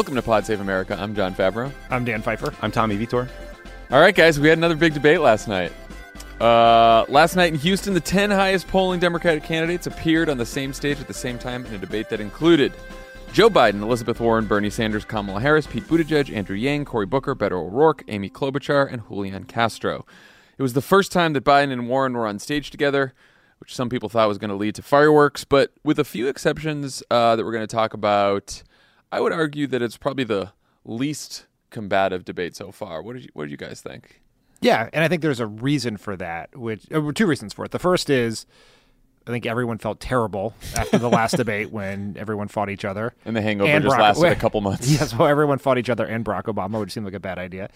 Welcome to Pod Save America. I'm Jon Favreau. I'm Dan Pfeiffer. I'm Tommy Vietor. All right, guys, we had another big debate last night. Uh, last night in Houston, the 10 highest polling Democratic candidates appeared on the same stage at the same time in a debate that included Joe Biden, Elizabeth Warren, Bernie Sanders, Kamala Harris, Pete Buttigieg, Andrew Yang, Cory Booker, Beto O'Rourke, Amy Klobuchar, and Julian Castro. It was the first time that Biden and Warren were on stage together, which some people thought was going to lead to fireworks, but with a few exceptions uh, that we're going to talk about, I would argue that it's probably the least combative debate so far. What did you What did you guys think? Yeah, and I think there's a reason for that. Which uh, two reasons for it. The first is, I think everyone felt terrible after the last debate when everyone fought each other, And the hangover And just Barack- lasted a couple months. Yes, well, everyone fought each other and Barack Obama, which seemed like a bad idea.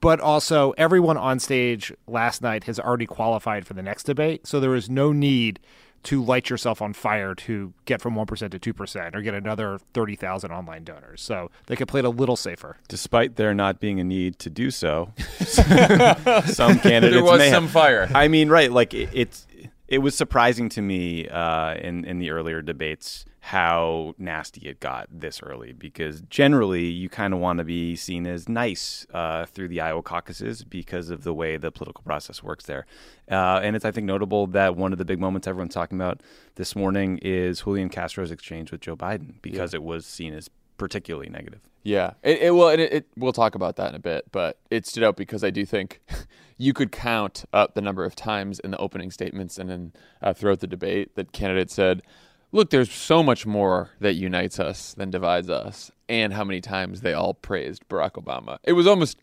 But also, everyone on stage last night has already qualified for the next debate, so there is no need to light yourself on fire to get from 1% to 2% or get another 30,000 online donors. So they could play it a little safer. Despite there not being a need to do so, some candidates There was may some have. fire. I mean, right? Like it, it's it was surprising to me uh, in in the earlier debates how nasty it got this early because generally you kind of want to be seen as nice uh, through the Iowa caucuses because of the way the political process works there. Uh, and it's I think notable that one of the big moments everyone's talking about this morning is Julian Castro's exchange with Joe Biden because it was seen as particularly negative. Yeah, it, it well, it, it, we'll talk about that in a bit, but it stood out because I do think you could count up the number of times in the opening statements and then uh, throughout the debate that candidates said, "Look, there's so much more that unites us than divides us," and how many times they all praised Barack Obama. It was almost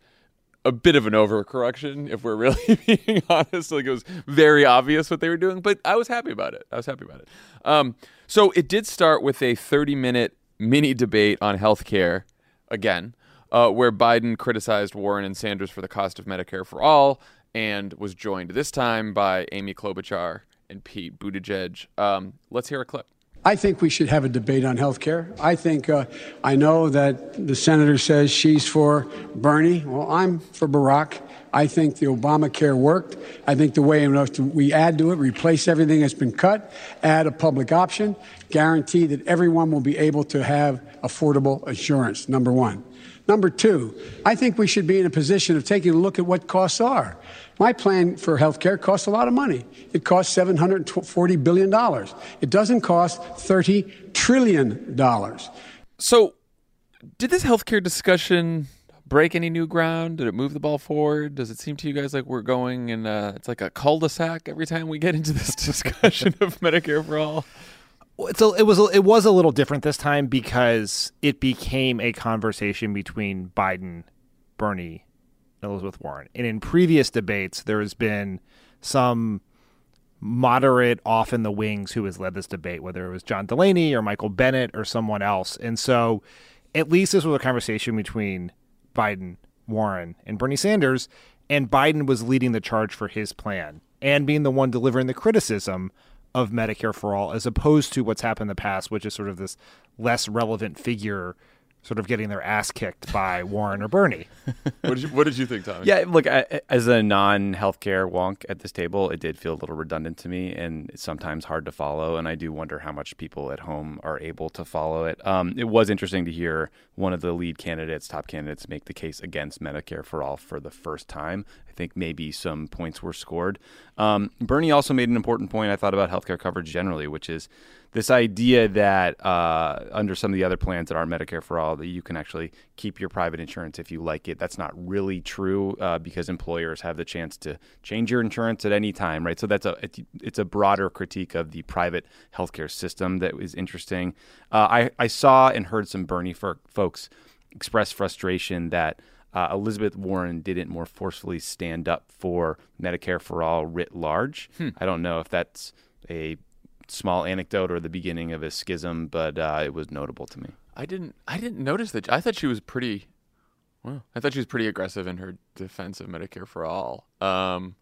a bit of an overcorrection, if we're really being honest. Like it was very obvious what they were doing, but I was happy about it. I was happy about it. Um, so it did start with a 30 minute mini debate on healthcare again, uh, where Biden criticized Warren and Sanders for the cost of Medicare for all and was joined this time by Amy Klobuchar and Pete Buttigieg. Um, let's hear a clip. I think we should have a debate on health care. I think, uh, I know that the senator says she's for Bernie. Well, I'm for Barack. I think the Obamacare worked. I think the way in which we add to it, replace everything that's been cut, add a public option, guarantee that everyone will be able to have affordable insurance, number one. Number two, I think we should be in a position of taking a look at what costs are. My plan for health care costs a lot of money. It costs $740 billion. It doesn't cost $30 trillion. So, did this healthcare discussion break any new ground? Did it move the ball forward? Does it seem to you guys like we're going in uh it's like a cul-de-sac every time we get into this discussion of Medicare for all? It's a, it was a, it was a little different this time because it became a conversation between Biden, Bernie, and Elizabeth Warren. And in previous debates, there has been some moderate off in the wings who has led this debate, whether it was John Delaney or Michael Bennet or someone else. And so, at least this was a conversation between Biden, Warren, and Bernie Sanders. And Biden was leading the charge for his plan and being the one delivering the criticism of Medicare for all, as opposed to what's happened in the past, which is sort of this less relevant figure sort of getting their ass kicked by Warren or Bernie. What did you, what did you think, Tommy? Yeah, look, I, as a non-healthcare wonk at this table, it did feel a little redundant to me, and it's sometimes hard to follow. And I do wonder how much people at home are able to follow it. Um, it was interesting to hear one of the lead candidates, top candidates, make the case against Medicare for all for the first time. I think maybe some points were scored. Um, Bernie also made an important point I thought about healthcare coverage generally, which is this idea that uh, under some of the other plans that are Medicare for all, that you can actually keep your private insurance if you like it. That's not really true uh, because employers have the chance to change your insurance at any time, right? So that's a it's a broader critique of the private healthcare system that is interesting. Uh, I I saw and heard some Bernie folks express frustration that. Uh, Elizabeth Warren didn't more forcefully stand up for Medicare for all writ large. Hmm. I don't know if that's a small anecdote or the beginning of a schism, but uh, it was notable to me. I didn't. I didn't notice that. I thought she was pretty. Well, I thought she was pretty aggressive in her defense of Medicare for all. Um,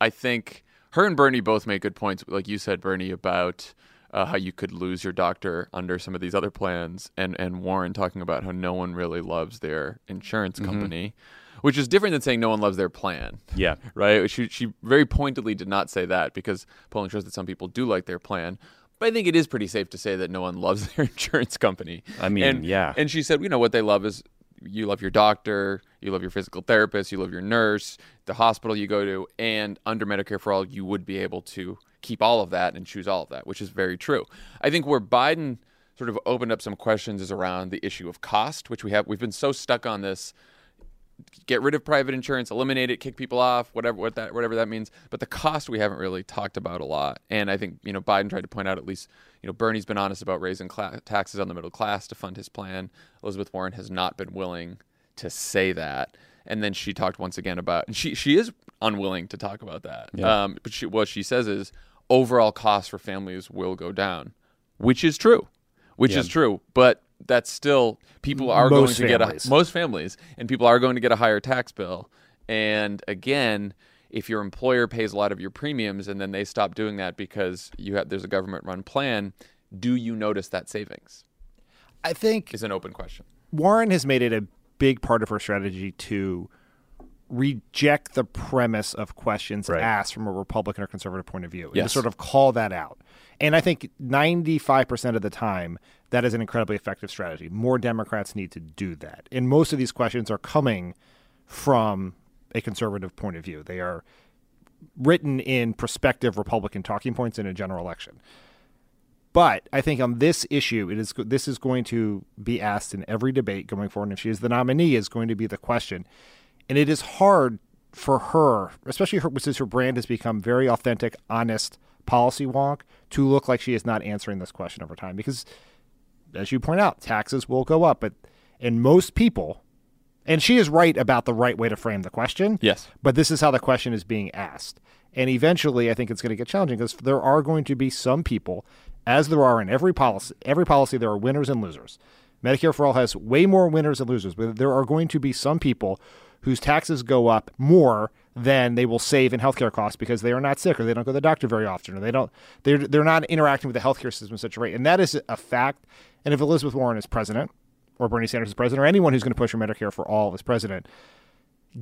I think her and Bernie both make good points, like you said, Bernie, about uh, how you could lose your doctor under some of these other plans, and and Warren talking about how no one really loves their insurance mm-hmm. company. Mm-hmm which is different than saying no one loves their plan. Yeah. Right? She, she very pointedly did not say that because polling shows that some people do like their plan. But I think it is pretty safe to say that no one loves their insurance company. I mean, and, yeah. And she said, you know, what they love is you love your doctor, you love your physical therapist, you love your nurse, the hospital you go to, and under Medicare for All, you would be able to keep all of that and choose all of that, which is very true. I think where Biden sort of opened up some questions is around the issue of cost, which we have we've been so stuck on this get rid of private insurance, eliminate it, kick people off, whatever what that whatever that means. But the cost we haven't really talked about a lot. And I think you know Biden tried to point out at least you know Bernie's been honest about raising cl- taxes on the middle class to fund his plan. Elizabeth Warren has not been willing to say that. And then she talked once again about and she she is unwilling to talk about that. Yeah. Um, but she, what she says is overall costs for families will go down, which is true, which yeah. is true. But that's still people are most going to families. get a, most families and people are going to get a higher tax bill and again if your employer pays a lot of your premiums and then they stop doing that because you have there's a government run plan do you notice that savings i think is an open question warren has made it a big part of her strategy to reject the premise of questions right. asked from a republican or conservative point of view yes. and sort of call that out and I think 95% of the time, that is an incredibly effective strategy. More Democrats need to do that. And most of these questions are coming from a conservative point of view. They are written in prospective Republican talking points in a general election. But I think on this issue, it is this is going to be asked in every debate going forward. And if she is the nominee, is going to be the question. And it is hard for her, especially her, since her brand has become very authentic, honest, policy wonk to look like she is not answering this question over time. Because, as you point out, taxes will go up. But in most people, and she is right about the right way to frame the question. Yes. But this is how the question is being asked. And eventually, I think it's going to get challenging because there are going to be some people, as there are in every policy, every policy, there are winners and losers. Medicare for All has way more winners and losers, but there are going to be some people whose taxes go up more than they will save in healthcare costs because they are not sick or they don't go to the doctor very often or they don't they're they're not interacting with the healthcare system in such a rate. And that is a fact. And if Elizabeth Warren is president or Bernie Sanders is president or anyone who's going to push for Medicare for all is president,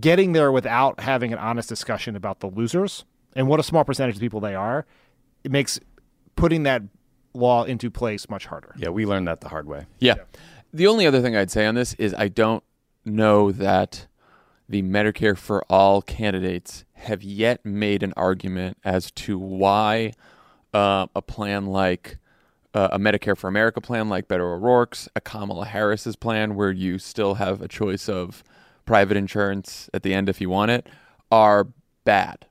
getting there without having an honest discussion about the losers and what a small percentage of people they are, it makes putting that law into place much harder. Yeah, we learned that the hard way. Yeah. yeah. The only other thing I'd say on this is I don't know that the Medicare for All candidates have yet made an argument as to why uh, a plan like uh, a Medicare for America plan like Beto O'Rourke's, a Kamala Harris's plan where you still have a choice of private insurance at the end if you want it, are bad.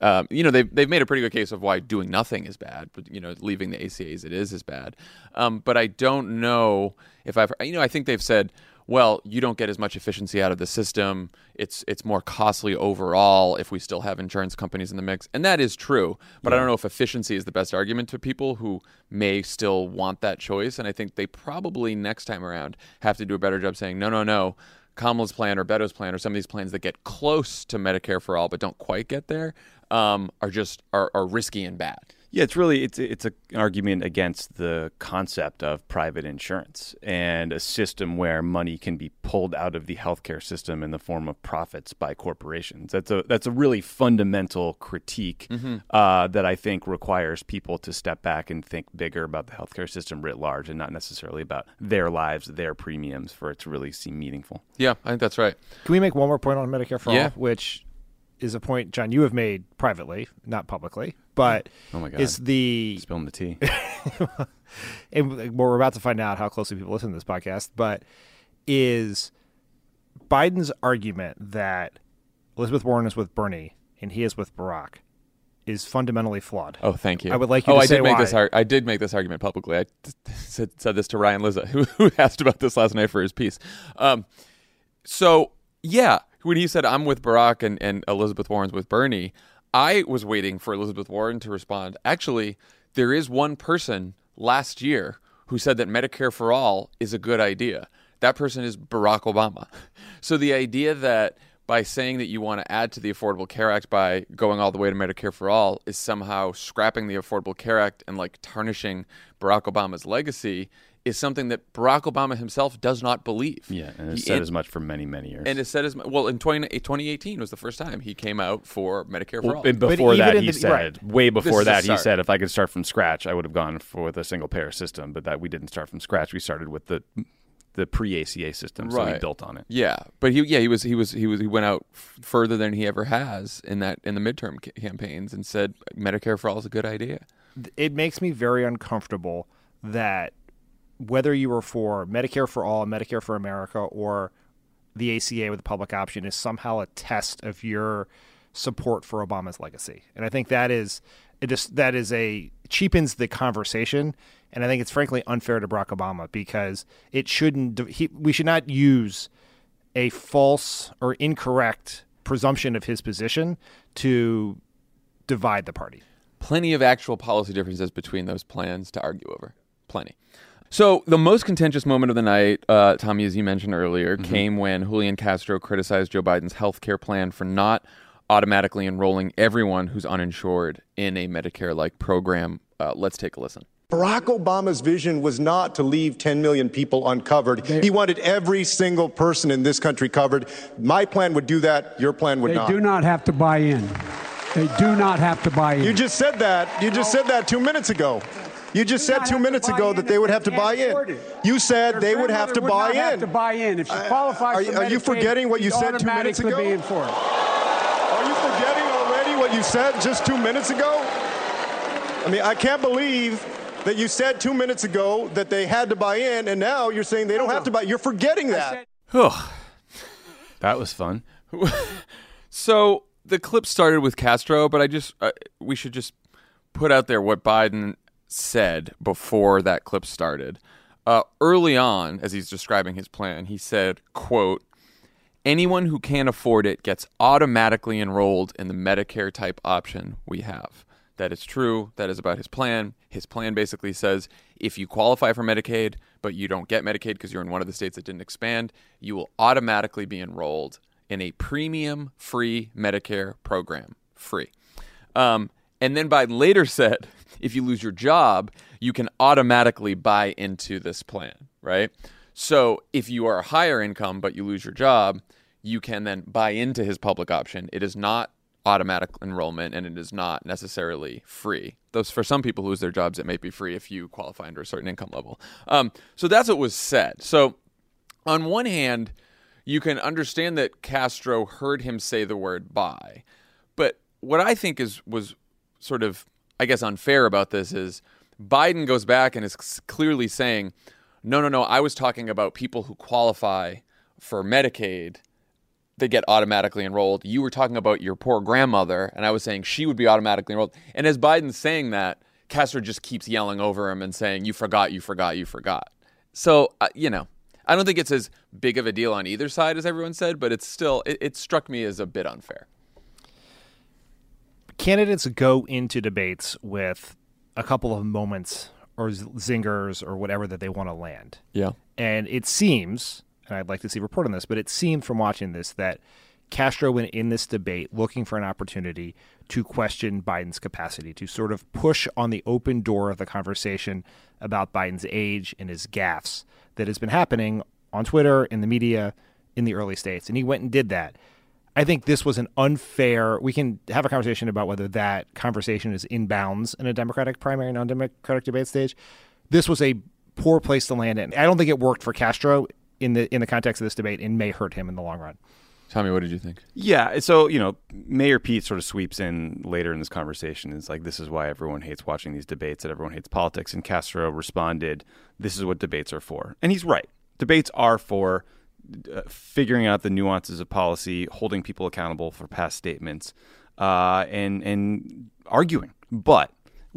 Um, you know they've they've made a pretty good case of why doing nothing is bad, but you know leaving the ACA as it is is bad. Um, but I don't know if I've you know I think they've said well, you don't get as much efficiency out of the system. It's it's more costly overall if we still have insurance companies in the mix. And that is true. But yeah. I don't know if efficiency is the best argument to people who may still want that choice. And I think they probably next time around have to do a better job saying, no, no, no. Kamala's plan or Beto's plan or some of these plans that get close to Medicare for all but don't quite get there um, are just are, are risky and bad. Yeah, it's really it's it's a, an argument against the concept of private insurance and a system where money can be pulled out of the healthcare system in the form of profits by corporations. That's a that's a really fundamental critique mm-hmm. uh, that I think requires people to step back and think bigger about the healthcare system writ large, and not necessarily about their lives, their premiums, for it to really seem meaningful. Yeah, I think that's right. Can we make one more point on Medicare for yeah. all, which is a point, John, you have made privately, not publicly, but oh my God. it's the spilling the tea. and we're about to find out how closely people listen to this podcast, but is Biden's argument that Elizabeth Warren is with Bernie and he is with Barack is fundamentally flawed. Oh, thank you. I would like you oh, to I say did make why. this. Ar- I did make this argument publicly. I t- said, said this to Ryan Lizza, who, who asked about this last night for his piece. Um, so yeah, when he said I'm with Barack and, and Elizabeth Warren's with Bernie, I was waiting for Elizabeth Warren to respond. Actually, there is one person last year who said that Medicare for all is a good idea. That person is Barack Obama. So the idea that by saying that you want to add to the Affordable Care Act by going all the way to Medicare for all is somehow scrapping the Affordable Care Act and like tarnishing Barack Obama's legacy is something that Barack Obama himself does not believe. Yeah, and it's He- said and- as much for many, many years. and it said as mu- well in 20, 2018 was the first time he came out for Medicare for Well, all. and before even that, he the- said, right. way before is that, he said, if I could start from scratch, I would have gone for with a single payer system. But that we didn't start from scratch. We started with the the pre ACA system, so we Right. built on it. Yeah, but he yeah he was he was he was he went out f- further than he ever has in that in the midterm ca- campaigns and said Medicare for all is a good idea. it makes me very uncomfortable that whether you were for Medicare for all, Medicare for America, or the ACA with the public option is somehow a test of your support for Obama's legacy. And I think that is it just that is a cheapens the conversation and I think it's frankly unfair to Barack Obama because it shouldn't he, we should not use a false or incorrect presumption of his position to divide the party. Plenty of actual policy differences between those plans to argue over. Plenty. So the most contentious moment of the night, uh, Tommy, as you mentioned earlier, came when Julian Castro criticized Joe Biden's health care plan for not automatically enrolling everyone who's uninsured in a Medicare-like program. Uh, let's take a listen. Barack Obama's vision was not to leave 10 million people uncovered. He wanted every single person in this country covered. My plan would do that. Your plan would They not. They do not have to buy in. They do not have to buy in. You just said that. You just said that two minutes ago. You just said two minutes ago that they would have to buy in. You said they would have to buy in. Have to buy in if she qualifies are, for are you forgetting what you said two minutes ago? Be for it. Are you forgetting already what you said just two minutes ago? I mean, I can't believe that you said two minutes ago that they had to buy in, and now you're saying they don't have to buy. You're forgetting that. That was fun. So the clip started with Castro, but I just uh, we should just put out there what Biden said before that clip started. Uh, early on, as he's describing his plan, he said, "quote Anyone who can't afford it gets automatically enrolled in the Medicare type option we have." That is true. That is about his plan. His plan basically says if you qualify for Medicaid, but you don't get Medicaid because you're in one of the states that didn't expand, you will automatically be enrolled in a premium free Medicare program. Free. Um, and then Biden later said if you lose your job, you can automatically buy into this plan, right? So if you are a higher income but you lose your job, you can then buy into his public option. It is not automatic enrollment and it is not necessarily free. Those for some people who lose their jobs, it may be free if you qualify under a certain income level. Um, so that's what was said. So on one hand, you can understand that Castro heard him say the word buy. But what I think is was sort of I guess unfair about this is Biden goes back and is clearly saying, "No, no, no, I was talking about people who qualify for Medicaid. They get automatically enrolled. You were talking about your poor grandmother, and I was saying she would be automatically enrolled." And as Biden's saying that, Castro just keeps yelling over him and saying, "You forgot, you forgot, you forgot." So, uh, you know, I don't think it's as big of a deal on either side as everyone said, but it's still, it, it struck me as a bit unfair. Candidates go into debates with a couple of moments or zingers or whatever that they want to land. Yeah. And it seems, and I'd like to see a report on this, but it seemed from watching this that Castro went in this debate looking for an opportunity to question Biden's capacity, to sort of push on the open door of the conversation about Biden's age and his gaffes that has been happening on Twitter, in the media, in the early states. And he went and did that. I think this was an unfair. We can have a conversation about whether that conversation is in bounds in a Democratic primary, non Democratic debate stage. This was a poor place to land in. I don't think it worked for Castro in the in the context of this debate and may hurt him in the long run. Tommy, what did you think? Yeah, so you know, Mayor Pete sort of sweeps in later in this conversation. It's like this is why everyone hates watching these debates. That everyone hates politics. And Castro responded, "This is what debates are for," and he's right. Debates are for figuring out the nuances of policy, holding people accountable for past statements, uh, and and arguing. But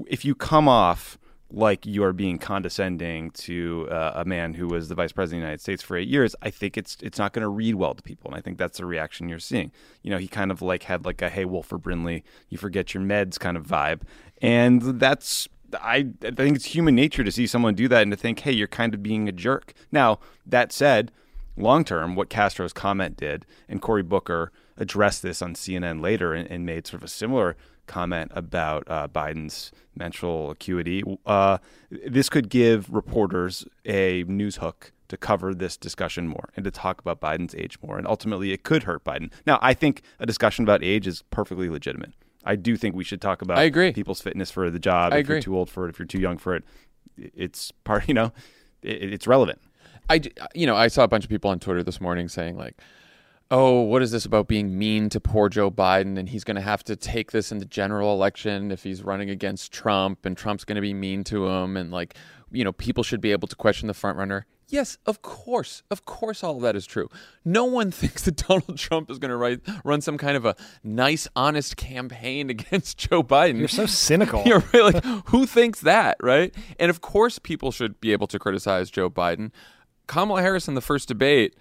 if you come off like you are being condescending to uh, a man who was the vice president of the United States for eight years, I think it's it's not going to read well to people, and I think that's the reaction you're seeing. You know, he kind of like had like a "Hey, Wilford Brimley, you forget your meds" kind of vibe, and that's I, I think it's human nature to see someone do that and to think, "Hey, you're kind of being a jerk." Now that said, long term, what Castro's comment did, and Cory Booker addressed this on CNN later and, and made sort of a similar comment about uh, Biden's mental acuity. Uh, this could give reporters a news hook to cover this discussion more and to talk about Biden's age more. And ultimately, it could hurt Biden. Now, I think a discussion about age is perfectly legitimate. I do think we should talk about I agree. people's fitness for the job. I if agree. you're too old for it, if you're too young for it, it's part, you know, it, it's relevant. I, j- uh, you know, I saw a bunch of people on Twitter this morning saying like, "Oh, what is this about being mean to poor Joe Biden and he's going to have to take this in the general election if he's running against Trump and Trump's going to be mean to him and like, you know, people should be able to question the front runner." Yes, of course. Of course all of that is true. No one thinks that Donald Trump is going to write, run some kind of a nice honest campaign against Joe Biden. You're so cynical. You're right. Like, who thinks that, right? And of course, people should be able to criticize Joe Biden. Kamala Harris in the first debate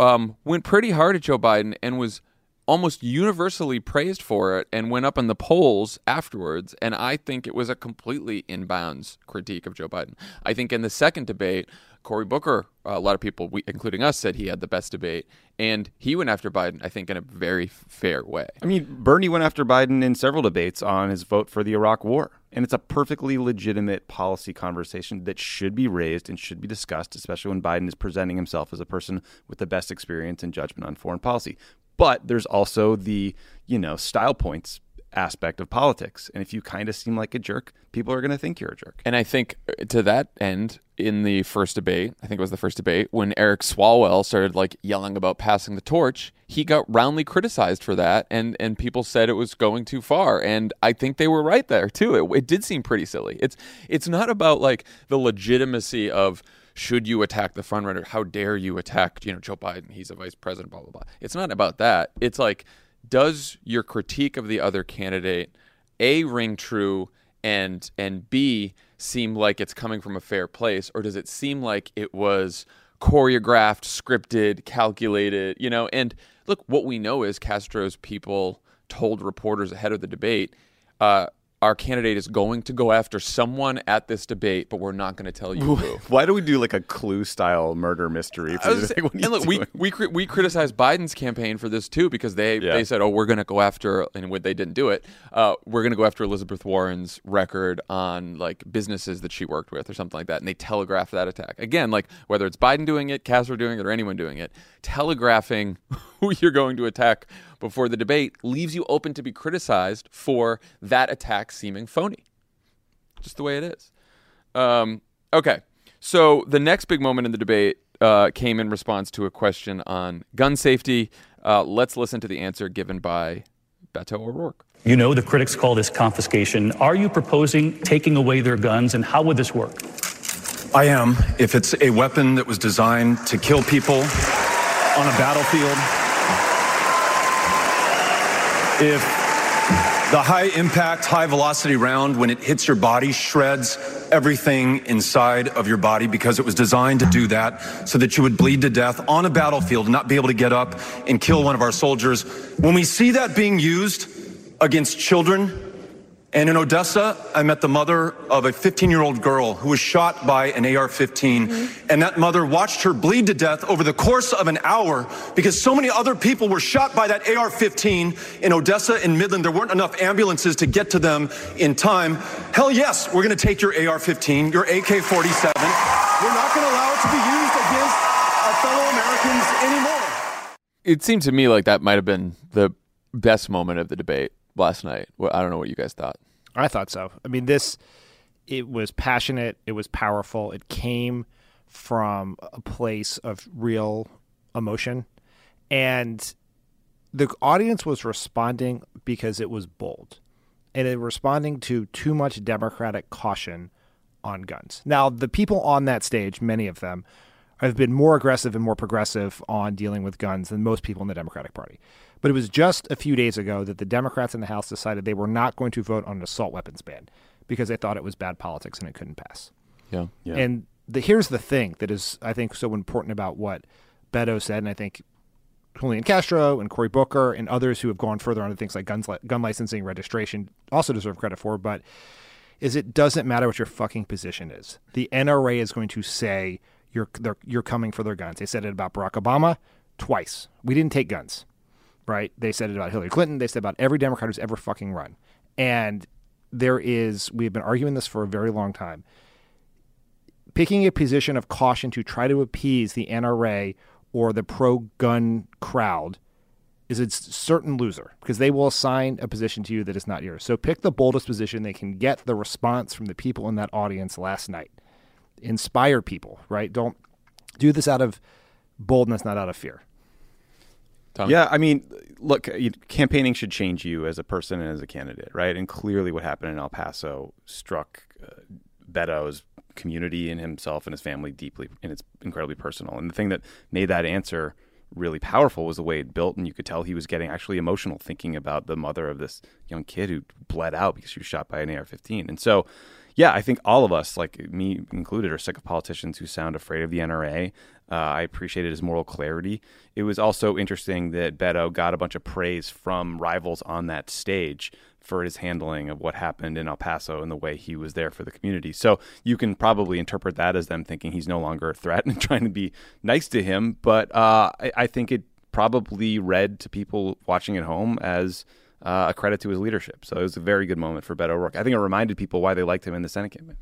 um, went pretty hard at Joe Biden and was almost universally praised for it and went up in the polls afterwards. And I think it was a completely inbounds critique of Joe Biden. I think in the second debate, Cory Booker, a lot of people, we, including us, said he had the best debate. And he went after Biden, I think, in a very fair way. I mean, Bernie went after Biden in several debates on his vote for the Iraq War. And it's a perfectly legitimate policy conversation that should be raised and should be discussed, especially when Biden is presenting himself as a person with the best experience and judgment on foreign policy. But there's also the, you know, style points aspect of politics. And if you kind of seem like a jerk, people are going to think you're a jerk. And I think uh, to that end, in the first debate, I think it was the first debate, when Eric Swalwell started like yelling about passing the torch, he got roundly criticized for that, and and people said it was going too far. And I think they were right there too. It, it did seem pretty silly. It's it's not about like the legitimacy of should you attack the frontrunner? How dare you attack you know Joe Biden? He's a vice president. Blah blah blah. It's not about that. It's like does your critique of the other candidate a ring true and and b seem like it's coming from a fair place? Or does it seem like it was choreographed scripted calculated you know? And look what we know is castro's people told reporters ahead of the debate uh, our candidate is going to go after someone at this debate, but we're not going to tell you who. Why do we do like a clue style murder mystery? For was Like, and look, we doing? we cri- we criticized Biden's campaign for this too because they Yeah. they said, oh, we're going to go after, and they didn't do it, uh, we're going to go after Elizabeth Warren's record on like businesses that she worked with or something like that, and they telegraphed that attack again. Like whether it's Biden doing it, Castro doing it, or anyone doing it, telegraphing who you're going to attack before the debate leaves you open to be criticized for that attack seeming phony. Just the way it is. Um, okay. So the next big moment in the debate uh, came in response to a question on gun safety. Uh, let's listen to the answer given by Beto O'Rourke. You know the critics call this confiscation. Are you proposing taking away their guns, and how would this work? I am. If it's a weapon that was designed to kill people on a battlefield, if the high impact, high velocity round, when it hits your body, shreds everything inside of your body because it was designed to do that so that you would bleed to death on a battlefield and not be able to get up and kill one of our soldiers. When we see that being used against children, and in Odessa, I met the mother of a 15 year old girl who was shot by an AR 15. Mm-hmm. And that mother watched her bleed to death over the course of an hour because so many other people were shot by that AR 15 in Odessa and Midland. There weren't enough ambulances to get to them in time. Hell yes, we're going to take your AR 15, your AK 47. We're not going to allow it to be used against our fellow Americans anymore. It seemed to me like that might have been the best moment of the debate last night. Well, I don't know what you guys thought. I thought so. I mean, this it was passionate, it was powerful, it came from a place of real emotion, and the audience was responding because it was bold, and it responding to too much Democratic caution on guns. Now, the people on that stage, many of them, have been more aggressive and more progressive on dealing with guns than most people in the Democratic Party. But it was just a few days ago that the Democrats in the House decided they were not going to vote on an assault weapons ban because they thought it was bad politics and it couldn't pass. Yeah. Yeah. And the, here's the thing that is, I think, so important about what Beto said, and I think Julian Castro and Cory Booker and others who have gone further on to things like guns, li- gun licensing, registration also deserve credit for, but is it doesn't matter what your fucking position is. The NRA is going to say you're they're, you're coming for their guns. They said it about Barack Obama twice. We didn't take guns, right? They said it about Hillary Clinton. They said about every Democrat who's ever fucking run. And there is we've been arguing this for a very long time. Picking a position of caution to try to appease the NRA or the pro-gun crowd is a certain loser because they will assign a position to you that is not yours. So pick the boldest position they can get the response from the people in that audience last night. Inspire people, right? Don't do this out of boldness, not out of fear. Yeah, I mean, look, campaigning should change you as a person and as a candidate, right? And clearly, what happened in El Paso struck uh, Beto's community and himself and his family deeply, and it's incredibly personal. And the thing that made that answer really powerful was the way it built, and you could tell he was getting actually emotional thinking about the mother of this young kid who bled out because she was shot by an AR-15. And so, yeah, I think all of us, like me included, are sick of politicians who sound afraid of the NRA. Uh, I appreciated his moral clarity. It was also interesting that Beto got a bunch of praise from rivals on that stage for his handling of what happened in El Paso and the way he was there for the community. So you can probably interpret that as them thinking he's no longer a threat and trying to be nice to him. But uh, I, I think it probably read to people watching at home as uh, a credit to his leadership. So it was a very good moment for Beto O'Rourke. I think it reminded people why they liked him in the Senate campaign.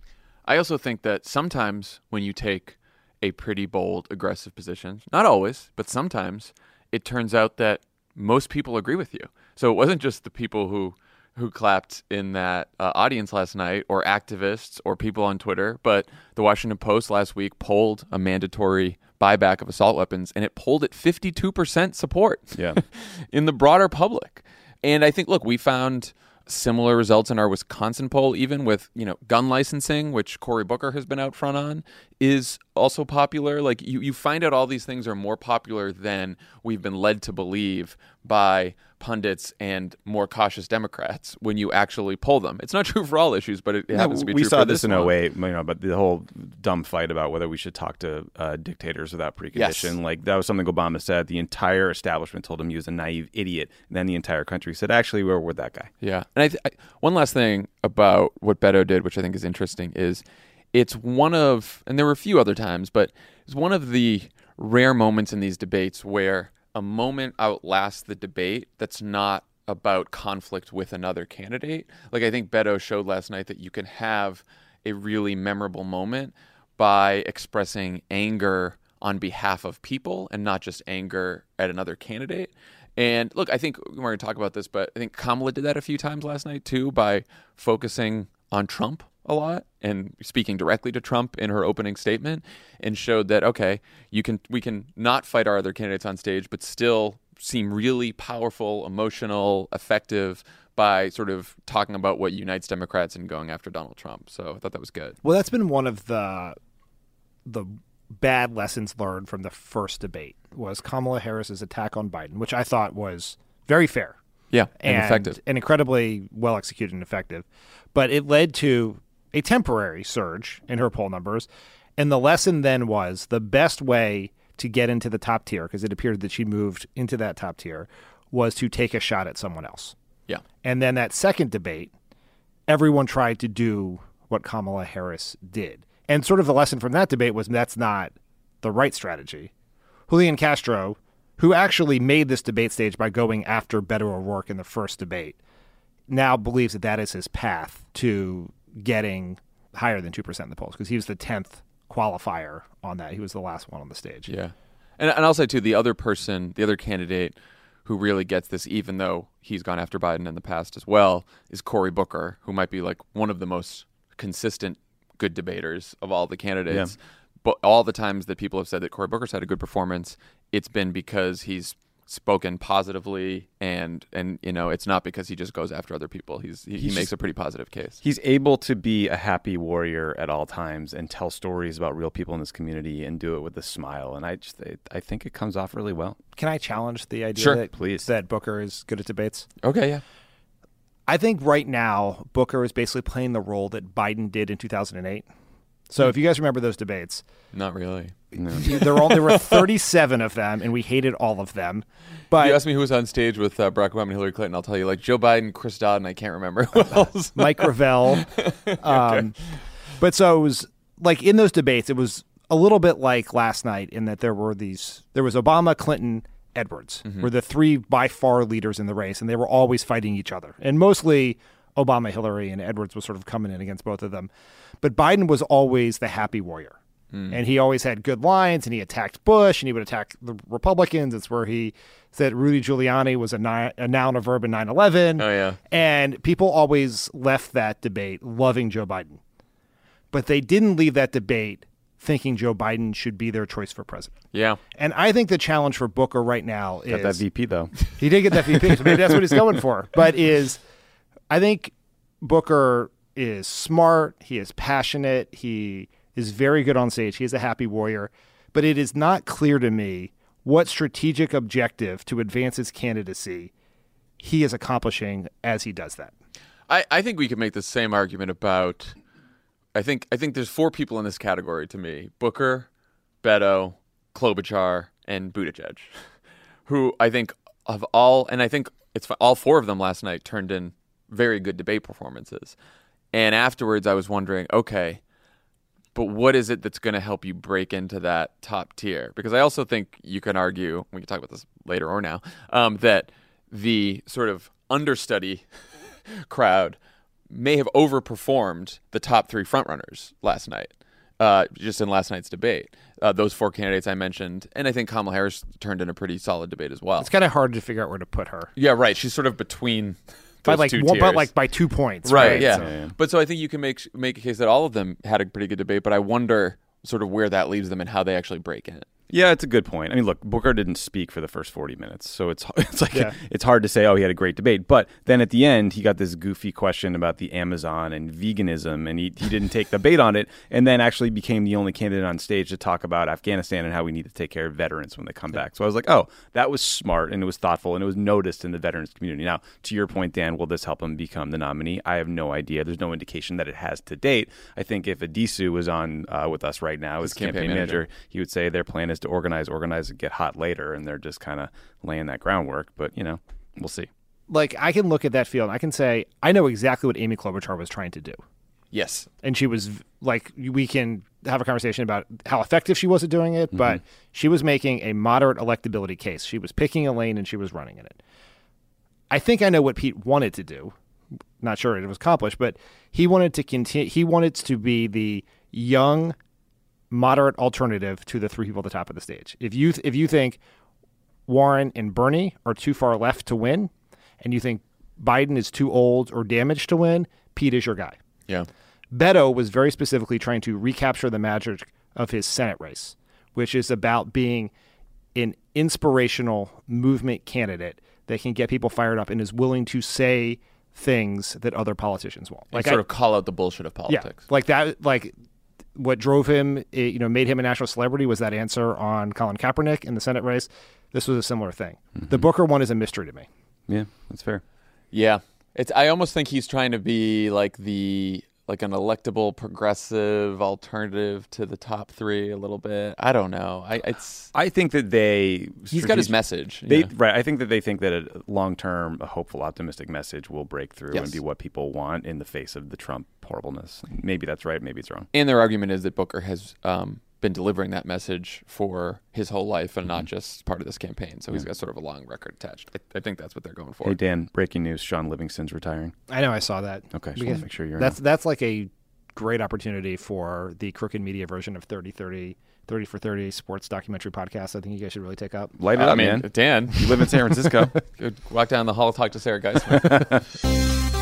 I also think that sometimes when you take a pretty bold, aggressive position, not always, but sometimes, it turns out that most people agree with you. So it wasn't just the people who who clapped in that uh, audience last night, or activists, or people on Twitter, but the Washington Post last week polled a mandatory buyback of assault weapons, and it polled at 52% support Yeah. in the broader public. And I think, look, we found similar results in our Wisconsin poll, even with you know gun licensing, which Cory Booker has been out front on, is also popular. Like you, you find out all these things are more popular than we've been led to believe by pundits and more cautious Democrats when you actually poll them. It's not true for all issues, but it, it happens to be we true saw for this in one. 08, you know, but the whole dumb fight about whether we should talk to uh, dictators without precondition, Yes. like that was something Obama said. The entire establishment told him he was a naive idiot. And then the entire country said, actually, we're with that guy. Yeah, and I, th- I one last thing about what Beto did, which I think is interesting, is it's one of, and there were a few other times, but it's one of the rare moments in these debates where a moment outlasts the debate that's not about conflict with another candidate. Like I think Beto showed last night that you can have a really memorable moment by expressing anger on behalf of people and not just anger at another candidate. And look, I think we're going to talk about this, but I think Kamala did that a few times last night too by focusing on Trump a lot and speaking directly to Trump in her opening statement and showed that okay, you can we can not fight our other candidates on stage but still seem really powerful, emotional, effective by sort of talking about what unites Democrats and going after Donald Trump. So I thought that was good. Well, that's been one of the the bad lessons learned from the first debate was Kamala Harris's attack on Biden, which I thought was very fair Yeah, and, effective. and incredibly well executed and effective. But it led to a temporary surge in her poll numbers. And the lesson then was the best way to get into the top tier, because it appeared that she moved into that top tier, was to take a shot at someone else. Yeah. And then that second debate, everyone tried to do what Kamala Harris did. And sort of the lesson from that debate was that's not the right strategy. Julian Castro, who actually made this debate stage by going after Beto O'Rourke in the first debate, now believes that that is his path to getting higher than 2% in the polls because he was the 10th qualifier on that. He was the last one on the stage. Yeah. And, and I'll say, too, the other person, the other candidate who really gets this, even though he's gone after Biden in the past as well, is Cory Booker, who might be like one of the most consistent good debaters of all the candidates. But all the times that people have said that Cory Booker's had a good performance, it's been because he's spoken positively and and you know it's not because he just goes after other people he's he, he makes just- a pretty positive case He's able to be a happy warrior at all times and tell stories about real people in this community and do it with a smile. And I just, I, I think it comes off really well. Can I challenge the idea Sure. that, Please. that Booker is good at debates? okay yeah I think right now Booker is basically playing the role that Biden did in 2008. So hmm. if you guys remember those debates, not really there were all, there were 37 of them, and we hated all of them. But you asked me who was on stage with uh, Barack Obama and Hillary Clinton. I'll tell you, like Joe Biden, Chris Dodd, and I can't remember who else. Mike Gravel. Um, But so it was like in those debates, it was a little bit like last night in that there were these, there was Obama, Clinton, Edwards were the three by far leaders in the race, and they were always fighting each other. And mostly Obama, Hillary, and Edwards was sort of coming in against both of them. But Biden was always the happy warrior. Hmm. And he always had good lines, and he attacked Bush, and he would attack the Republicans. It's where he said Rudy Giuliani was a, ni- a noun, a verb in 9 11. Oh, yeah. And people always left that debate loving Joe Biden. But they didn't leave that debate thinking Joe Biden should be their choice for president. yeah, And I think the challenge for Booker right now is Got that VP though. he did get that VP, so maybe that's what he's going for. But is I think Booker is smart. He is passionate. He is very good on stage. He is a happy warrior. But it is not clear to me what strategic objective to advance his candidacy he is accomplishing as he does that. I, I think we could make the same argument about. I think I think there's four people in this category to me: Booker, Beto, Klobuchar, and Buttigieg, who I think of all, and I think it's all four of them last night turned in very good debate performances. And afterwards, I was wondering, okay, but what is it that's going to help you break into that top tier? Because I also think you can argue, we can talk about this later or now, um, that the sort of understudy crowd may have overperformed the top three frontrunners last night, uh, just in last night's debate. Uh, those four candidates I mentioned, and I think Kamala Harris turned in a pretty solid debate as well. It's kind of hard to figure out where to put her. yeah, right. She's sort of between By like two one, but like by two points. right, Right. yeah. So- yeah. But so I think you can make make a case that all of them had a pretty good debate, but I wonder sort of where that leaves them and how they actually break in it. Yeah, it's a good point. I mean, look, Booker didn't speak for the first 40 minutes, so it's it's like Yeah. it's hard to say oh, he had a great debate. But then at the end, he got this goofy question about the Amazon and veganism and he, he didn't take the bait on it and then actually became the only candidate on stage to talk about Afghanistan and how we need to take care of veterans when they come back. So I was like, "Oh, that was smart and it was thoughtful and it was noticed in the veterans community." Now, to your point, Dan, will this help him become the nominee? I have no idea. There's no indication that it has to date. I think if Addisu was on uh, with us right now as campaign campaign, manager. manager, he would say their plan is to organize, organize, and get hot later, and they're just kind of laying that groundwork. But you know, we'll see. Like I can look at that field and I can say I know exactly what Amy Klobuchar was trying to do. Yes. and she was like we can have a conversation about how effective she was at doing it but mm-hmm. she was making a moderate electability case she was picking a lane and she was running in it i think i know what pete wanted to do not sure it was accomplished but he wanted to continue he wanted to be the young moderate alternative to the three people at the top of the stage if you if you think warren and bernie are too far left to win and you think biden is too old or damaged to win pete is your guy Yeah. Beto was very specifically trying to recapture the magic of his Senate race, which is about being an inspirational movement candidate that can get people fired up and is willing to say things that other politicians won't. Like I- sort of call out the bullshit of politics. yeah, politics. like that. Like what drove him, it, you know, made him a national celebrity was that answer on Colin Kaepernick in the Senate race. This was a similar thing. Mm-hmm. The Booker one is a mystery to me. Yeah, that's fair. Yeah. It's I almost think he's trying to be like the like an electable progressive alternative to the top three a little bit. I don't know. I it's I think that they he's got his message. They right. I think that they think that a long term, a hopeful, optimistic message will break through Yes. and be what people want in the face of the Trump horribleness. Maybe that's right. Maybe it's wrong. and their argument is that Booker has um, been delivering that message for his whole life and Mm-hmm. not just part of this campaign. So he's got sort of a long record attached. I, I think that's what they're going for. Hey Dan, breaking news: Shaun Livingston's retiring. I know I saw that. Okay, just Because want to make sure you're. that's that's like a great opportunity for the crooked media version of 30 30 30 for 30 sports documentary podcast. I think you guys should really take up. light it I up, mean, man. Dan, You live in San Francisco. Walk down the hall, talk to Sarah Geismer.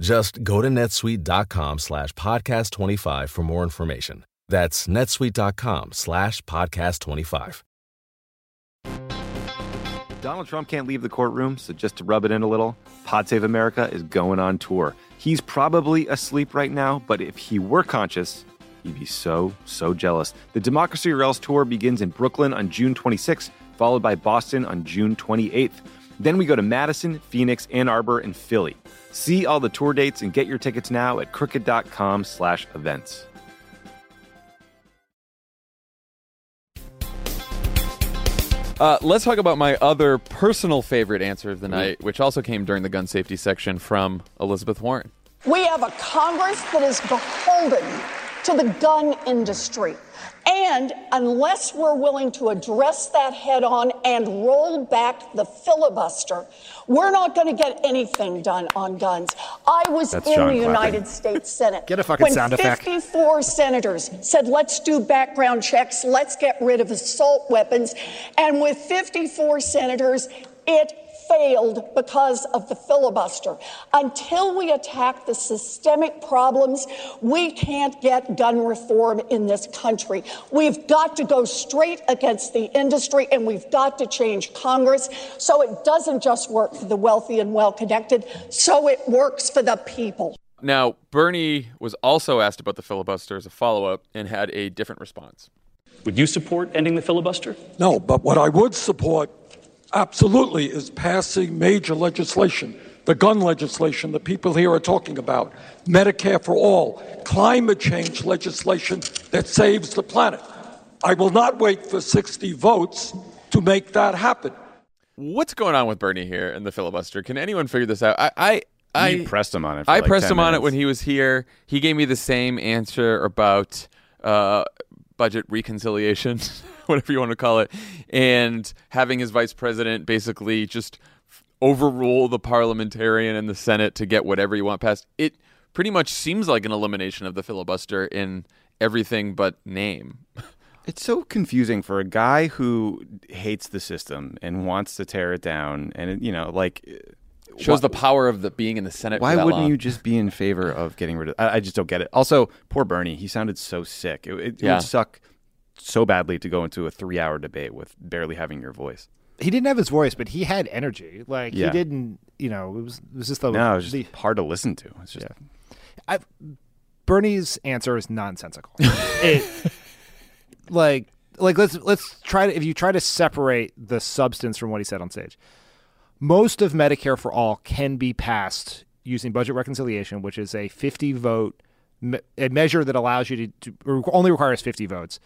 Just go to netsuite.com slash podcast 25 for more information. That's netsuite.com slash podcast 25. Donald Trump can't leave the courtroom, so just to rub it in a little, Pod Save America is going on tour. He's probably asleep right now, but if he were conscious, he'd be so, so jealous. The Democracy or Else tour begins in Brooklyn on June 26th, followed by Boston on June 28th. Then we go to Madison, Phoenix, Ann Arbor, and Philly. See all the tour dates and get your tickets now at crooked.com slash events. Uh, let's talk about my other personal favorite answer of the night, which also came during the gun safety section from Elizabeth Warren. We have a Congress that is beholden to the gun industry. And unless we're willing to address that head on and roll back the filibuster, we're not going to get anything done on guns. I was That's in Jon the clapping. United States Senate. Get a fucking when sound effect. 54 senators said, let's do background checks, let's get rid of assault weapons. And with 54 senators, it failed because of the filibuster. Until we attack the systemic problems, we can't get gun reform in this country. We've got to go straight against the industry and we've got to change Congress so it doesn't just work for the wealthy and well connected, so it works for the people. Now, Bernie was also asked about the filibuster as a follow up and had a different response. Would you support ending the filibuster? No, but what I would support absolutely is passing major legislation, the gun legislation that people here are talking about, Medicare for all, climate change legislation that saves the planet. I will not wait for 60 votes to make that happen. What's going on with Bernie here in the filibuster? Can anyone figure this out? I, I, I You pressed him on it for I like pressed 10 him on it when he was here. He gave me the same answer about uh, budget reconciliation, whatever you want to call it, and having his vice president basically just overrule the parliamentarian and the Senate to get whatever you want passed. It pretty much seems like an elimination of the filibuster in everything but name. It's so confusing for a guy who hates the system and wants to tear it down. And, you know, like. Shows wh- the power of the being in the Senate. Why wouldn't long. you just be in favor of getting rid of? I, I just don't get it. Also, poor Bernie. He sounded so sick. It, it, it would suck so badly to go into a three-hour debate with barely having your voice. He didn't have his voice, but he had energy. Like Yeah. he didn't, you know, it was it was just the No, it was just the, hard to listen to. It's just I, Bernie's answer is nonsensical. it like like let's let's try to if you try to separate the substance from what he said on stage. Most of Medicare for all can be passed using budget reconciliation, which is a 50 vote a measure that allows you to, to only requires 50 votes.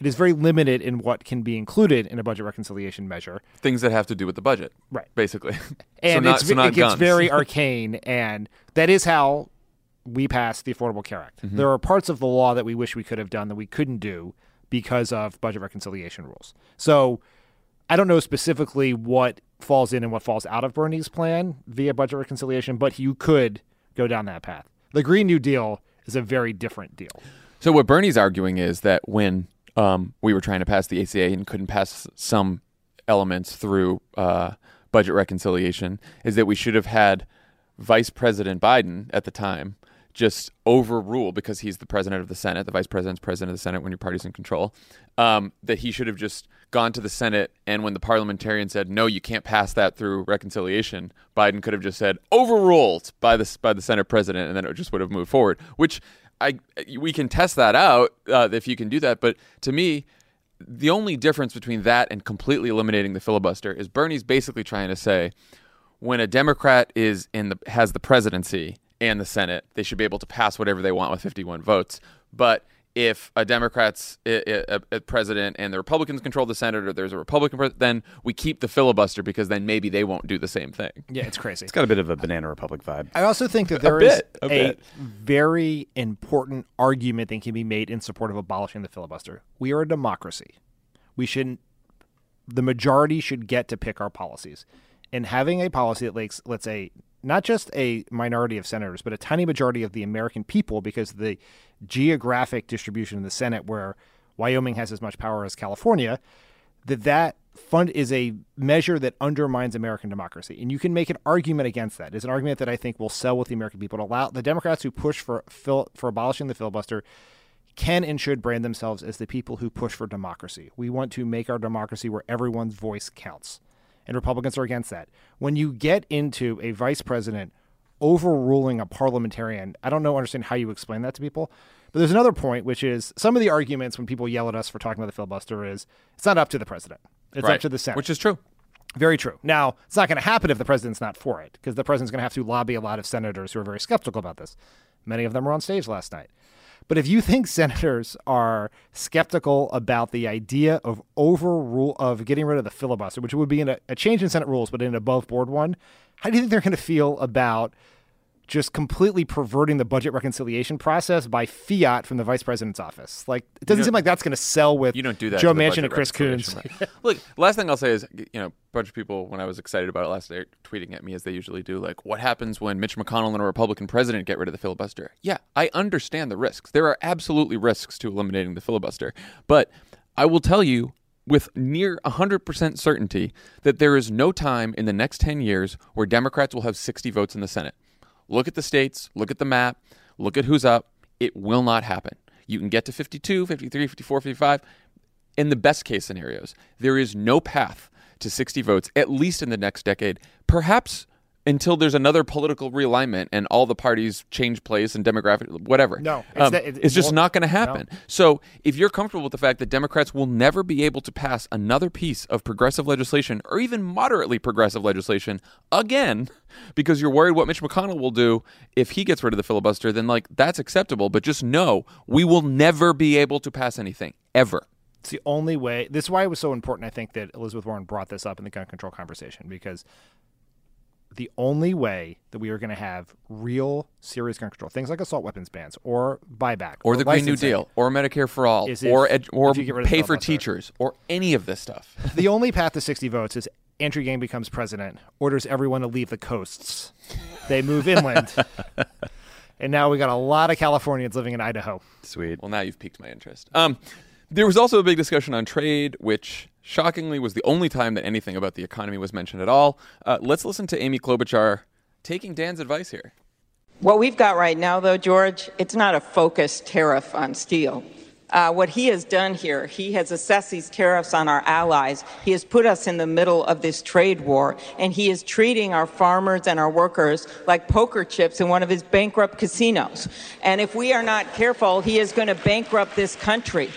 It is very limited in what can be included in a budget reconciliation measure. things that have to do with the budget, Right. Basically, and so not, it's, so it gets very arcane, and that is how we passed the Affordable Care Act. Mm-hmm. There are parts of the law that we wish we could have done that we couldn't do because of budget reconciliation rules. So I don't know specifically what falls in and what falls out of Bernie's plan via budget reconciliation, but you could go down that path. The Green New Deal is a very different deal. So what Bernie's arguing is that when um, we were trying to pass the ACA and couldn't pass some elements through uh, budget reconciliation is that we should have had Vice President Biden at the time just overrule because he's the president of the Senate, the vice president's president of the Senate when your party's in control, um, that he should have just gone to the Senate and when the parliamentarian said no, you can't pass that through reconciliation, Biden could have just said overruled by the by the Senate president, and then it just would have moved forward. Which I we can test that out uh, if you can do that, but to me. The only difference between that and completely eliminating the filibuster is Bernie's basically trying to say when a Democrat is in the has the presidency and the Senate, they should be able to pass whatever they want with 51 votes. But if a Democrat's a, a, a president and the Republicans control the Senate, or there's a Republican president, then we keep the filibuster because then maybe they won't do the same thing. Yeah, it's crazy. It's got a bit of a banana republic vibe. I also think that there A is bit, a a, bit. very important argument that can be made in support of abolishing the filibuster. We are a democracy. We shouldn't. The majority should get to pick our policies, and having a policy that makes, let's say, not just a minority of senators, but a tiny majority of the American people, because the geographic distribution in the Senate, where Wyoming has as much power as California, that that fund is a measure that undermines American democracy. And you can make an argument against that. It's an argument that I think will sell with the American people. To allow the Democrats who push for fil- for abolishing the filibuster can and should brand themselves as the people who push for democracy. We want to make our democracy where everyone's voice counts. And Republicans are against that. When you get into a vice president overruling a parliamentarian, I don't know understand how you explain that to people. But there's another point, which is some of the arguments when people yell at us for talking about the filibuster is it's not up to the president. It's Right. up to the Senate. Which is true. Very true. Now, it's not going to happen if the president's not for it, because the president's going to have to lobby a lot of senators who are very skeptical about this. Many of them were on stage last night. But if you think senators are skeptical about the idea of overrule of getting rid of the filibuster, which would be a, a change in Senate rules, but an above board one, how do you think they're going to feel about just completely perverting the budget reconciliation process by fiat from the vice president's office? Like, it doesn't seem like that's going to sell with You don't do that. Joe Manchin and Chris Coons. Look, last thing I'll say is, you know, a bunch of people when I was excited about it last night tweeting at me as they usually do, like, what happens when Mitch McConnell and a Republican president get rid of the filibuster? Yeah, I understand the risks. There are absolutely risks to eliminating the filibuster, but I will tell you. With near 100% certainty that there is no time in the next 10 years where Democrats will have 60 votes in the Senate. Look at the states, look at the map, look at who's up. It will not happen. You can get to 52, 53, 54, 55. In the best case scenarios, there is no path to 60 votes, at least in the next decade, perhaps until there's another political realignment and all the parties change place and demographic, whatever. No, it's Um, that- it- it's just not going to happen. So if you're comfortable with the fact that Democrats will never be able to pass another piece of progressive legislation or even moderately progressive legislation again, because you're worried what Mitch McConnell will do if he gets rid of the filibuster, then like that's acceptable. But just know we will never be able to pass anything ever. It's the only way. This is why it was so important, I think, that Elizabeth Warren brought this up in the gun control conversation because the only way that we are going to have real serious gun control, things like assault weapons bans or buyback Or the Green New Deal, or Medicare for all, is or ed- or if you get rid of the pay for filibuster. teachers, or any of this stuff. the only path to 60 votes is Andrew Yang becomes president, orders everyone to leave the coasts. They move inland. and now we got a lot of Californians living in Idaho. Sweet. Well, now you've piqued my interest. Um, there was also a big discussion on trade, which shockingly was the only time that anything about the economy was mentioned at all. Uh, let's listen to Amy Klobuchar taking Dan's advice here. What we've got right now, though, George, it's not a focused tariff on steel. Uh, what he has done here, he has assessed these tariffs on our allies. He has put us in the middle of this trade war, and he is treating our farmers and our workers like poker chips in one of his bankrupt casinos. And if we are not careful, he is going to bankrupt this country.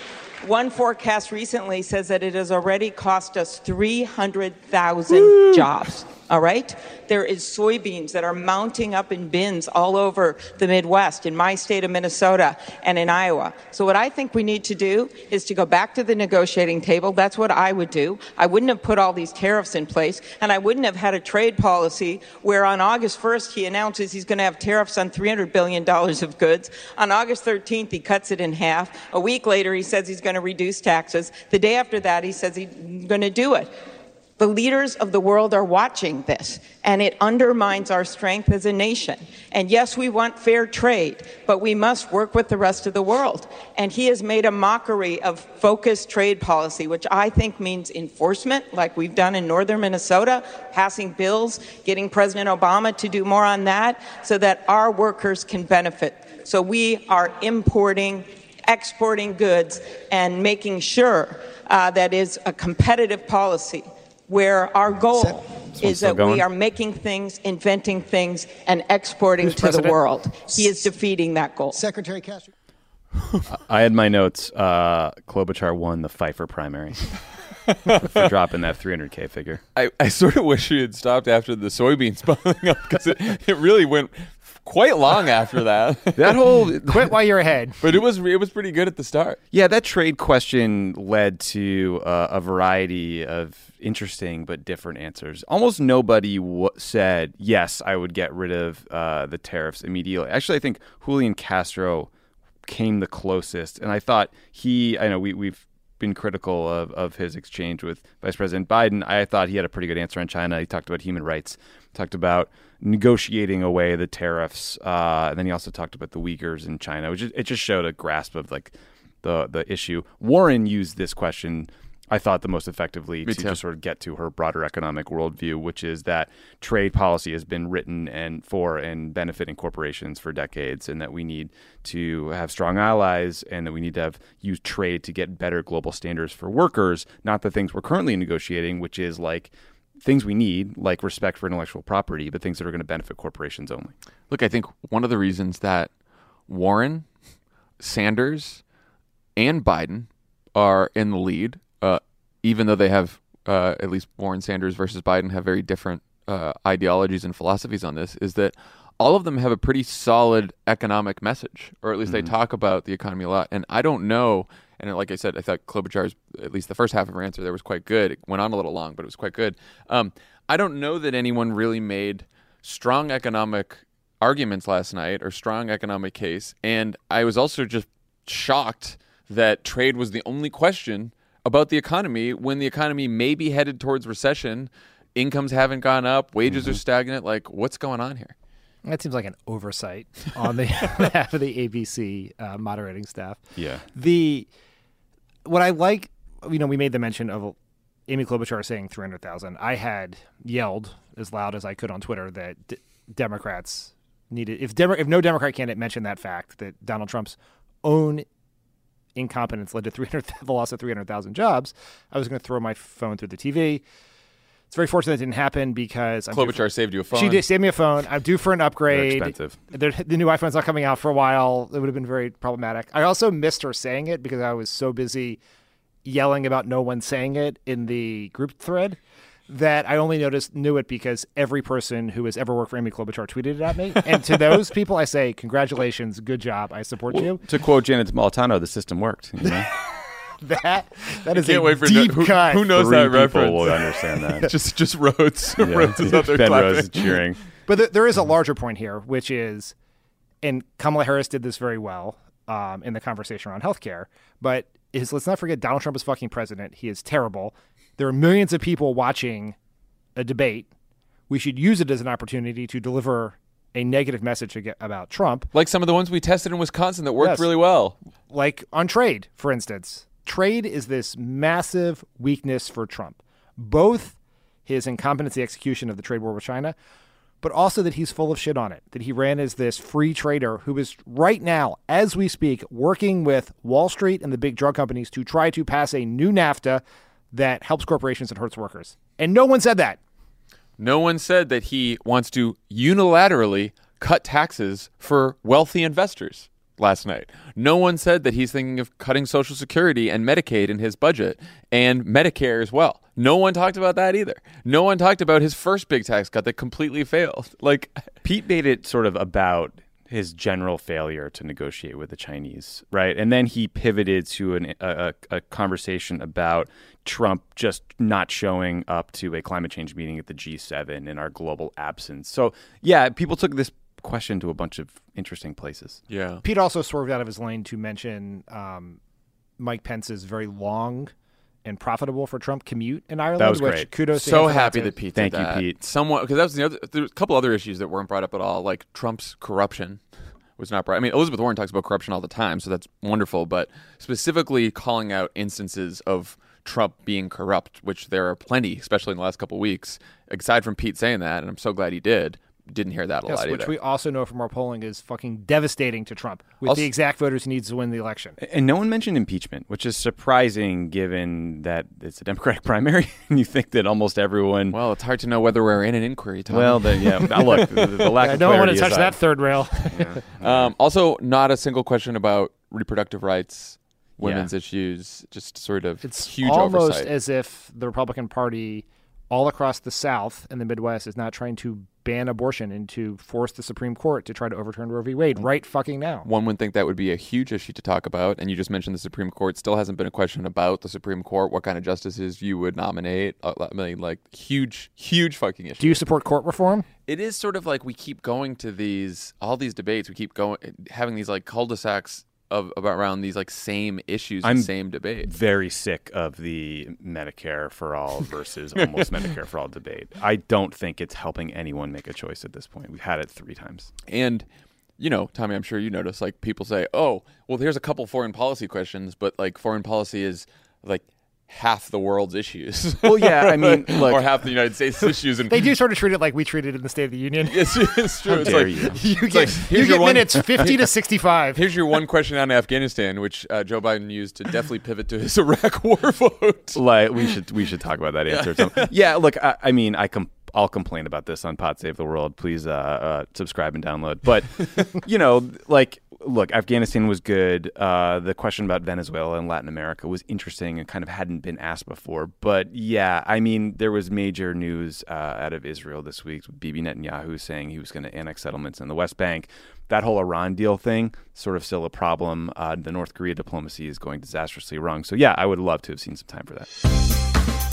One forecast recently says that it has already cost us 300,000 jobs. All right? There is soybeans that are mounting up in bins all over the Midwest, in my state of Minnesota and in Iowa. So, what I think we need to do is to go back to the negotiating table. That's what I would do. I wouldn't have put all these tariffs in place, and I wouldn't have had a trade policy where on August 1st he announces he's going to have tariffs on $300 billion of goods. On August 13th, he cuts it in half. A week later, he says he's going to reduce taxes. The day after that, he says he's going to do it. The leaders of the world are watching this, and it undermines our strength as a nation. And yes, we want fair trade, but we must work with the rest of the world. And he has made a mockery of focused trade policy, which I think means enforcement, like we've done in northern Minnesota, passing bills, getting President Obama to do more on that, so that our workers can benefit. So we are importing, exporting goods, and making sure uh, that is a competitive policy where our goal is that we are making things, inventing things, and exporting Who's to president? the world. He is defeating that goal. Secretary Castro. I had my notes. Uh, Klobuchar won the Pfeiffer primary for dropping that 300k figure. I, I sort of wish we had stopped after the soybeans bubbling up because it, it really went quite long after that. That whole Quit while you're ahead. but it was it was pretty good at the start. Yeah, that trade question led to uh, a variety of interesting but different answers. Almost nobody w- said, yes, I would get rid of uh, the tariffs immediately. Actually, I think Julian Castro came the closest. And I thought he, I know we, we've been critical of, of his exchange with Vice President Biden. I thought he had a pretty good answer on China. He talked about human rights, talked about negotiating away the tariffs. Uh, and then he also talked about the Uyghurs in China, which it just showed a grasp of like the the issue. Warren used this question, I thought, the most effectively Me to too. sort of get to her broader economic worldview, which is that trade policy has been written and for and benefiting corporations for decades, and that we need to have strong allies, and that we need to have use trade to get better global standards for workers, not the things we're currently negotiating, which is like things we need, like respect for intellectual property, but things that are going to benefit corporations only. Look, I think one of the reasons that Warren, Sanders, and Biden are in the lead, uh, even though they have uh, at least Warren Sanders versus Biden have very different uh, ideologies and philosophies on this, is that all of them have a pretty solid economic message, or at least they talk about the economy a lot. And I don't know. And like I said, I thought Klobuchar's at least the first half of her answer there was quite good. It went on a little long, but it was quite good. Um, I don't know that anyone really made strong economic arguments last night or strong economic case. And I was also just shocked that trade was the only question about the economy when the economy may be headed towards recession. Incomes haven't gone up, wages are stagnant. Like, what's going on here? That seems like an oversight on the behalf of the ABC uh, moderating staff. Yeah. The what I like, you know, we made the mention of Amy Klobuchar saying 300,000. I had yelled as loud as I could on Twitter that d- Democrats needed if Demo- if no Democrat candidate mentioned that fact that Donald Trump's own incompetence led to 300 the loss of 300,000 jobs, I was going to throw my phone through the TV. It's very fortunate that didn't happen because I'm Klobuchar saved you a phone. She did save me a phone. I'm due for an upgrade. expensive. The, the new iPhone's not coming out for a while. It would have been very problematic. I also missed her saying it because I was so busy yelling about no one saying it in the group thread that I only noticed knew it because every person who has ever worked for Amy Klobuchar tweeted it at me. and to those people, I say, congratulations, good job, I support you. To quote Janet Napolitano, the system worked. You know? That that is Can't a wait for deep who, cut. who knows Three that people reference. will understand that. just just Rhodes. Yeah. Rhodes is out there ben clapping. Rose cheering. But th- there is a larger point here, which is, and Kamala Harris did this very well um, in the conversation around healthcare. But is let's not forget Donald Trump is fucking president. He is terrible. There are millions of people watching a debate. We should use it as an opportunity to deliver a negative message about Trump, Like some of the ones we tested in Wisconsin that worked Yes. really well. like on trade, for instance. Trade is this massive weakness for Trump. Both his incompetency execution of the trade war with China, but also that he's full of shit on it. That he ran as this free trader who is right now, as we speak, working with Wall Street and the big drug companies to try to pass a new NAFTA that helps corporations and hurts workers. And no one said that. No one said that he wants to unilaterally cut taxes for wealthy investors last night. No one said that he's thinking of cutting Social Security and Medicaid in his budget and Medicare as well. No one talked about that either. No one talked about his first big tax cut that completely failed. Like, Pete made it sort of about his general failure to negotiate with the Chinese, right? And then he pivoted to an, a, a, a conversation about Trump just not showing up to a climate change meeting at the G7 and our global absence. So, yeah, people took this question to a bunch of interesting places. yeah. Pete also swerved out of his lane to mention um, Mike Pence's very long and profitable for Trump commute in Ireland. That was which great. Kudos. to so him happy too. that Pete. Thank did you, that. Pete. Someone because that was the other. There's a couple other issues that weren't brought up at all, like Trump's corruption was not brought. I mean, Elizabeth Warren talks about corruption all the time, so that's wonderful. But specifically calling out instances of Trump being corrupt, which there are plenty, especially in the last couple of weeks. Aside from Pete saying that, and I'm so glad he did. Didn't hear that a Yes, lot which either. we also know from our polling is fucking devastating to Trump with Also- the exact voters he needs to win the election. And no one mentioned impeachment, which is surprising given that it's a Democratic primary, and you think that almost everyone. well, it's hard to know whether we're in an inquiry. Tommy. Well, then yeah. Now look, the, the lack I of don't want to touch aside. that third rail. Um, also, not a single question about reproductive rights, Yeah. women's issues. Just sort of It's huge almost oversight. as if the Republican Party, all across the South and the Midwest, is not trying to ban abortion and to force the Supreme Court to try to overturn Roe v. Wade right fucking now. One would think that would be a huge issue to talk about. And you just mentioned the Supreme Court. Still hasn't been a question about the Supreme Court, what kind of justices you would nominate. Uh, I mean, like, huge, huge fucking issue. Do you support court reform? it is sort of like we keep going to these, all these debates. We keep going, having these like cul-de-sacs of about around these like same issues I'm and same debates. very sick of the Medicare for all versus almost Medicare for all debate. I don't think it's helping anyone make a choice at this point. We've had it three times. And you know, Tommy, I'm sure you notice like people say, "Oh, well, here's a couple foreign policy questions," but like foreign policy is like half the world's issues. Well, yeah, I mean, look- or half the United States issues, and They do sort of treat it like we treated in the State of the Union. It's, it's true. It's dare like, you. You it's get, like, you get one- minutes 50 to 65. Here's your one question on Afghanistan, which uh, Joe Biden used to definitely pivot to his Iraq War vote. Like we should we should talk about that answer. at some- yeah, look, I, I mean, I com- I'll complain about this on Pod Save the World. Please uh, uh, subscribe and download. But you know, like, look, Afghanistan was good. Uh, the question about Venezuela and Latin America was interesting and kind of hadn't been asked before. But yeah, I mean, there was major news uh, out of Israel this week. Bibi Netanyahu saying he was going to annex settlements in the West Bank. That whole Iran deal thing, sort of still a problem. Uh, the North Korea diplomacy is going disastrously wrong. So yeah, I would love to have seen some time for that.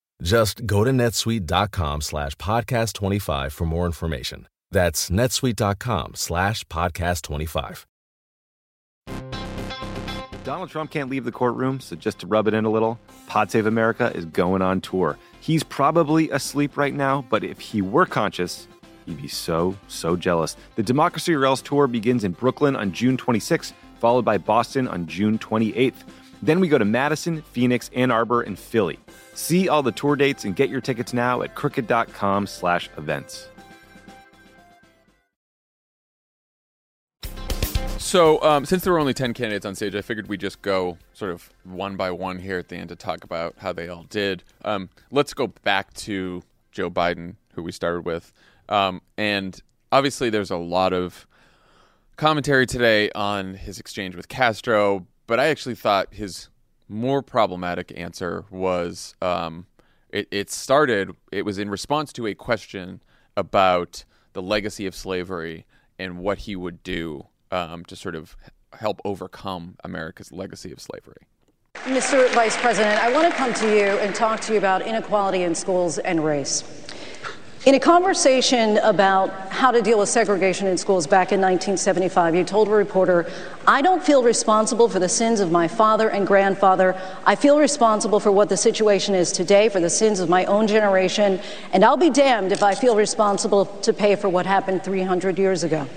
Just go to netsuite.com slash podcast 25 for more information. That's netsuite.com slash podcast 25. Donald Trump can't leave the courtroom, so just to rub it in a little, Pod Save America is going on tour. He's probably asleep right now, but if he were conscious, he'd be so, so jealous. The Democracy or Else tour begins in Brooklyn on June 26th, followed by Boston on June 28th. Then we go to Madison, Phoenix, Ann Arbor, and Philly. See all the tour dates and get your tickets now at crooked.com slash events. So, um, since there were only 10 candidates on stage, I figured we'd just go sort of one by one here at the end to talk about how they all did. Um, let's go back to Joe Biden, who we started with. Um, and obviously, there's a lot of commentary today on his exchange with Castro, but I actually thought his more problematic answer was um, it, it started, it was in response to a question about the legacy of slavery and what he would do um, to sort of help overcome America's legacy of slavery. Mr. Vice President, I want to come to you and talk to you about inequality in schools and race. In a conversation about how to deal with segregation in schools back in 1975, you told a reporter, I don't feel responsible for the sins of my father and grandfather. I feel responsible for what the situation is today, for the sins of my own generation, and I'll be damned if I feel responsible to pay for what happened 300 years ago.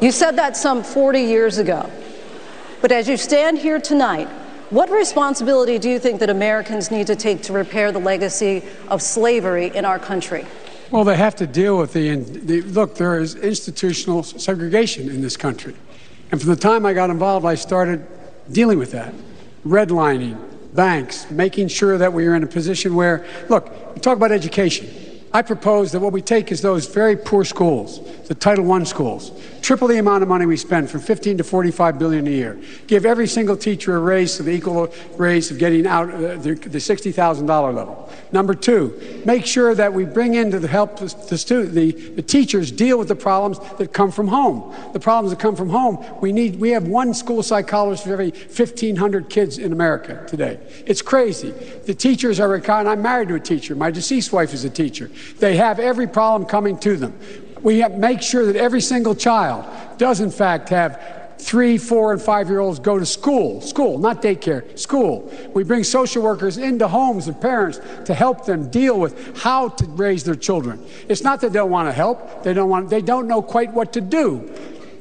You said that some 40 years ago. But as you stand here tonight, what responsibility do you think that Americans need to take to repair the legacy of slavery in our country? Well, they have to deal with the, the, look, there is institutional segregation in this country. And from the time I got involved, I started dealing with that. Redlining, banks, making sure that we are in a position where, look, we talk about education. I propose that what we take is those very poor schools, the Title I schools, triple the amount of money we spend from 15 to 45 billion a year. Give every single teacher a raise to the equal raise of getting out uh, the, the $60,000 level. Number two, make sure that we bring in to help the, the, the teachers deal with the problems that come from home. The problems that come from home, we need, we have one school psychologist for every 1,500 kids in America today. It's crazy. The teachers are, and I'm married to a teacher. My deceased wife is a teacher. They have every problem coming to them. We have make sure that every single child does, in fact, have three, four, and five year olds go to school, school, not daycare, school. We bring social workers into homes of parents to help them deal with how to raise their children. It's not that they don't want to help, they don't want, they don't know quite what to do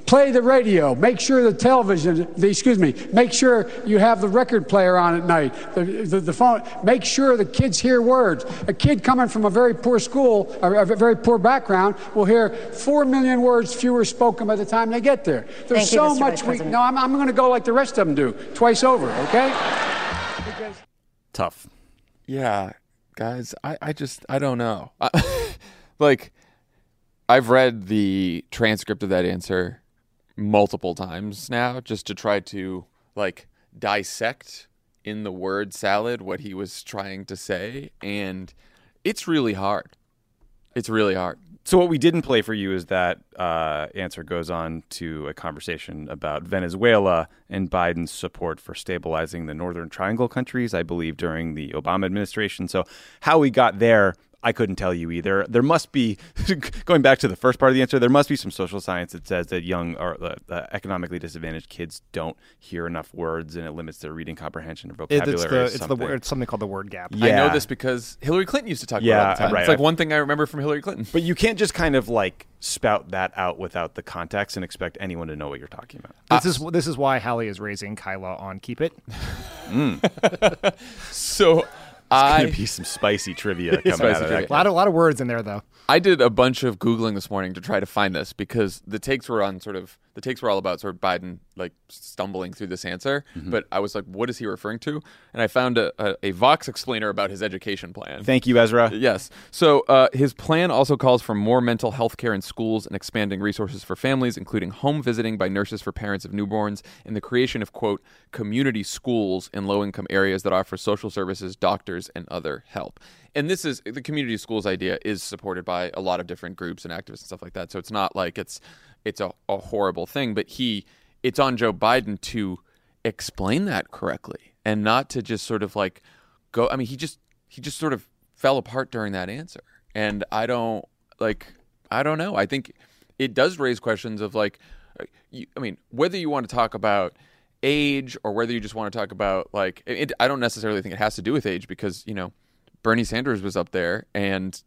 play the radio, make sure the television, the, excuse me, make sure you have the record player on at night, the, the, the, phone, make sure the kids hear words. A kid coming from a very poor school, a, a very poor background, will hear four million words fewer spoken by the time they get there. There's Thank so you, much we, no, I'm, I'm going to go like the rest of them do, twice over, okay? Because... Tough. Yeah, guys, I, I just, I don't know. I, like, I've read the transcript of that answer multiple times now just to try to like dissect in the word salad what he was trying to say and it's really hard it's really hard so what we didn't play for you is that uh, answer goes on to a conversation about Venezuela and Biden's support for stabilizing the Northern Triangle countries, I believe, during the Obama administration. So how we got there I couldn't tell you either. There must be, going back to the first part of the answer, there must be some social science that says that young or uh, uh, economically disadvantaged kids don't hear enough words and it limits their reading comprehension or vocabulary. It's, the, it's, the, it's something called the word gap. Yeah. I know this because Hillary Clinton used to talk yeah, about it all the time. Right. It's like one thing I remember from Hillary Clinton. But you can't just kind of like spout that out without the context and expect anyone to know what you're talking about. This uh, is this is why Hallie is raising Kyla on Keep It. Mm. so there's I gonna be some spicy trivia coming Spicy out of trivia. that. A lot of, a lot of words in there, though. I did a bunch of googling this morning to try to find this because the takes were on sort of the takes were all about sort of Biden like stumbling through this answer, Mm-hmm. but I was like, what is he referring to? And I found a, a, a Vox explainer about his education plan. Thank you, Ezra. Yes. So uh, his plan also calls for more mental health care in schools and expanding resources for families, including home visiting by nurses for parents of newborns and the creation of, quote, community schools in low income areas that offer social services, doctors, and other help. And this is the community schools idea is supported by a lot of different groups and activists and stuff like that. So it's not like it's it's a, a horrible thing, but he it's on Joe Biden to explain that correctly and not to just sort of like go I mean he just he just sort of fell apart during that answer. And I don't like I don't know. I think it does raise questions of like uh, you, I mean whether you want to talk about age or whether you just want to talk about like it, I don't necessarily think it has to do with age because, you know, Bernie Sanders was up there and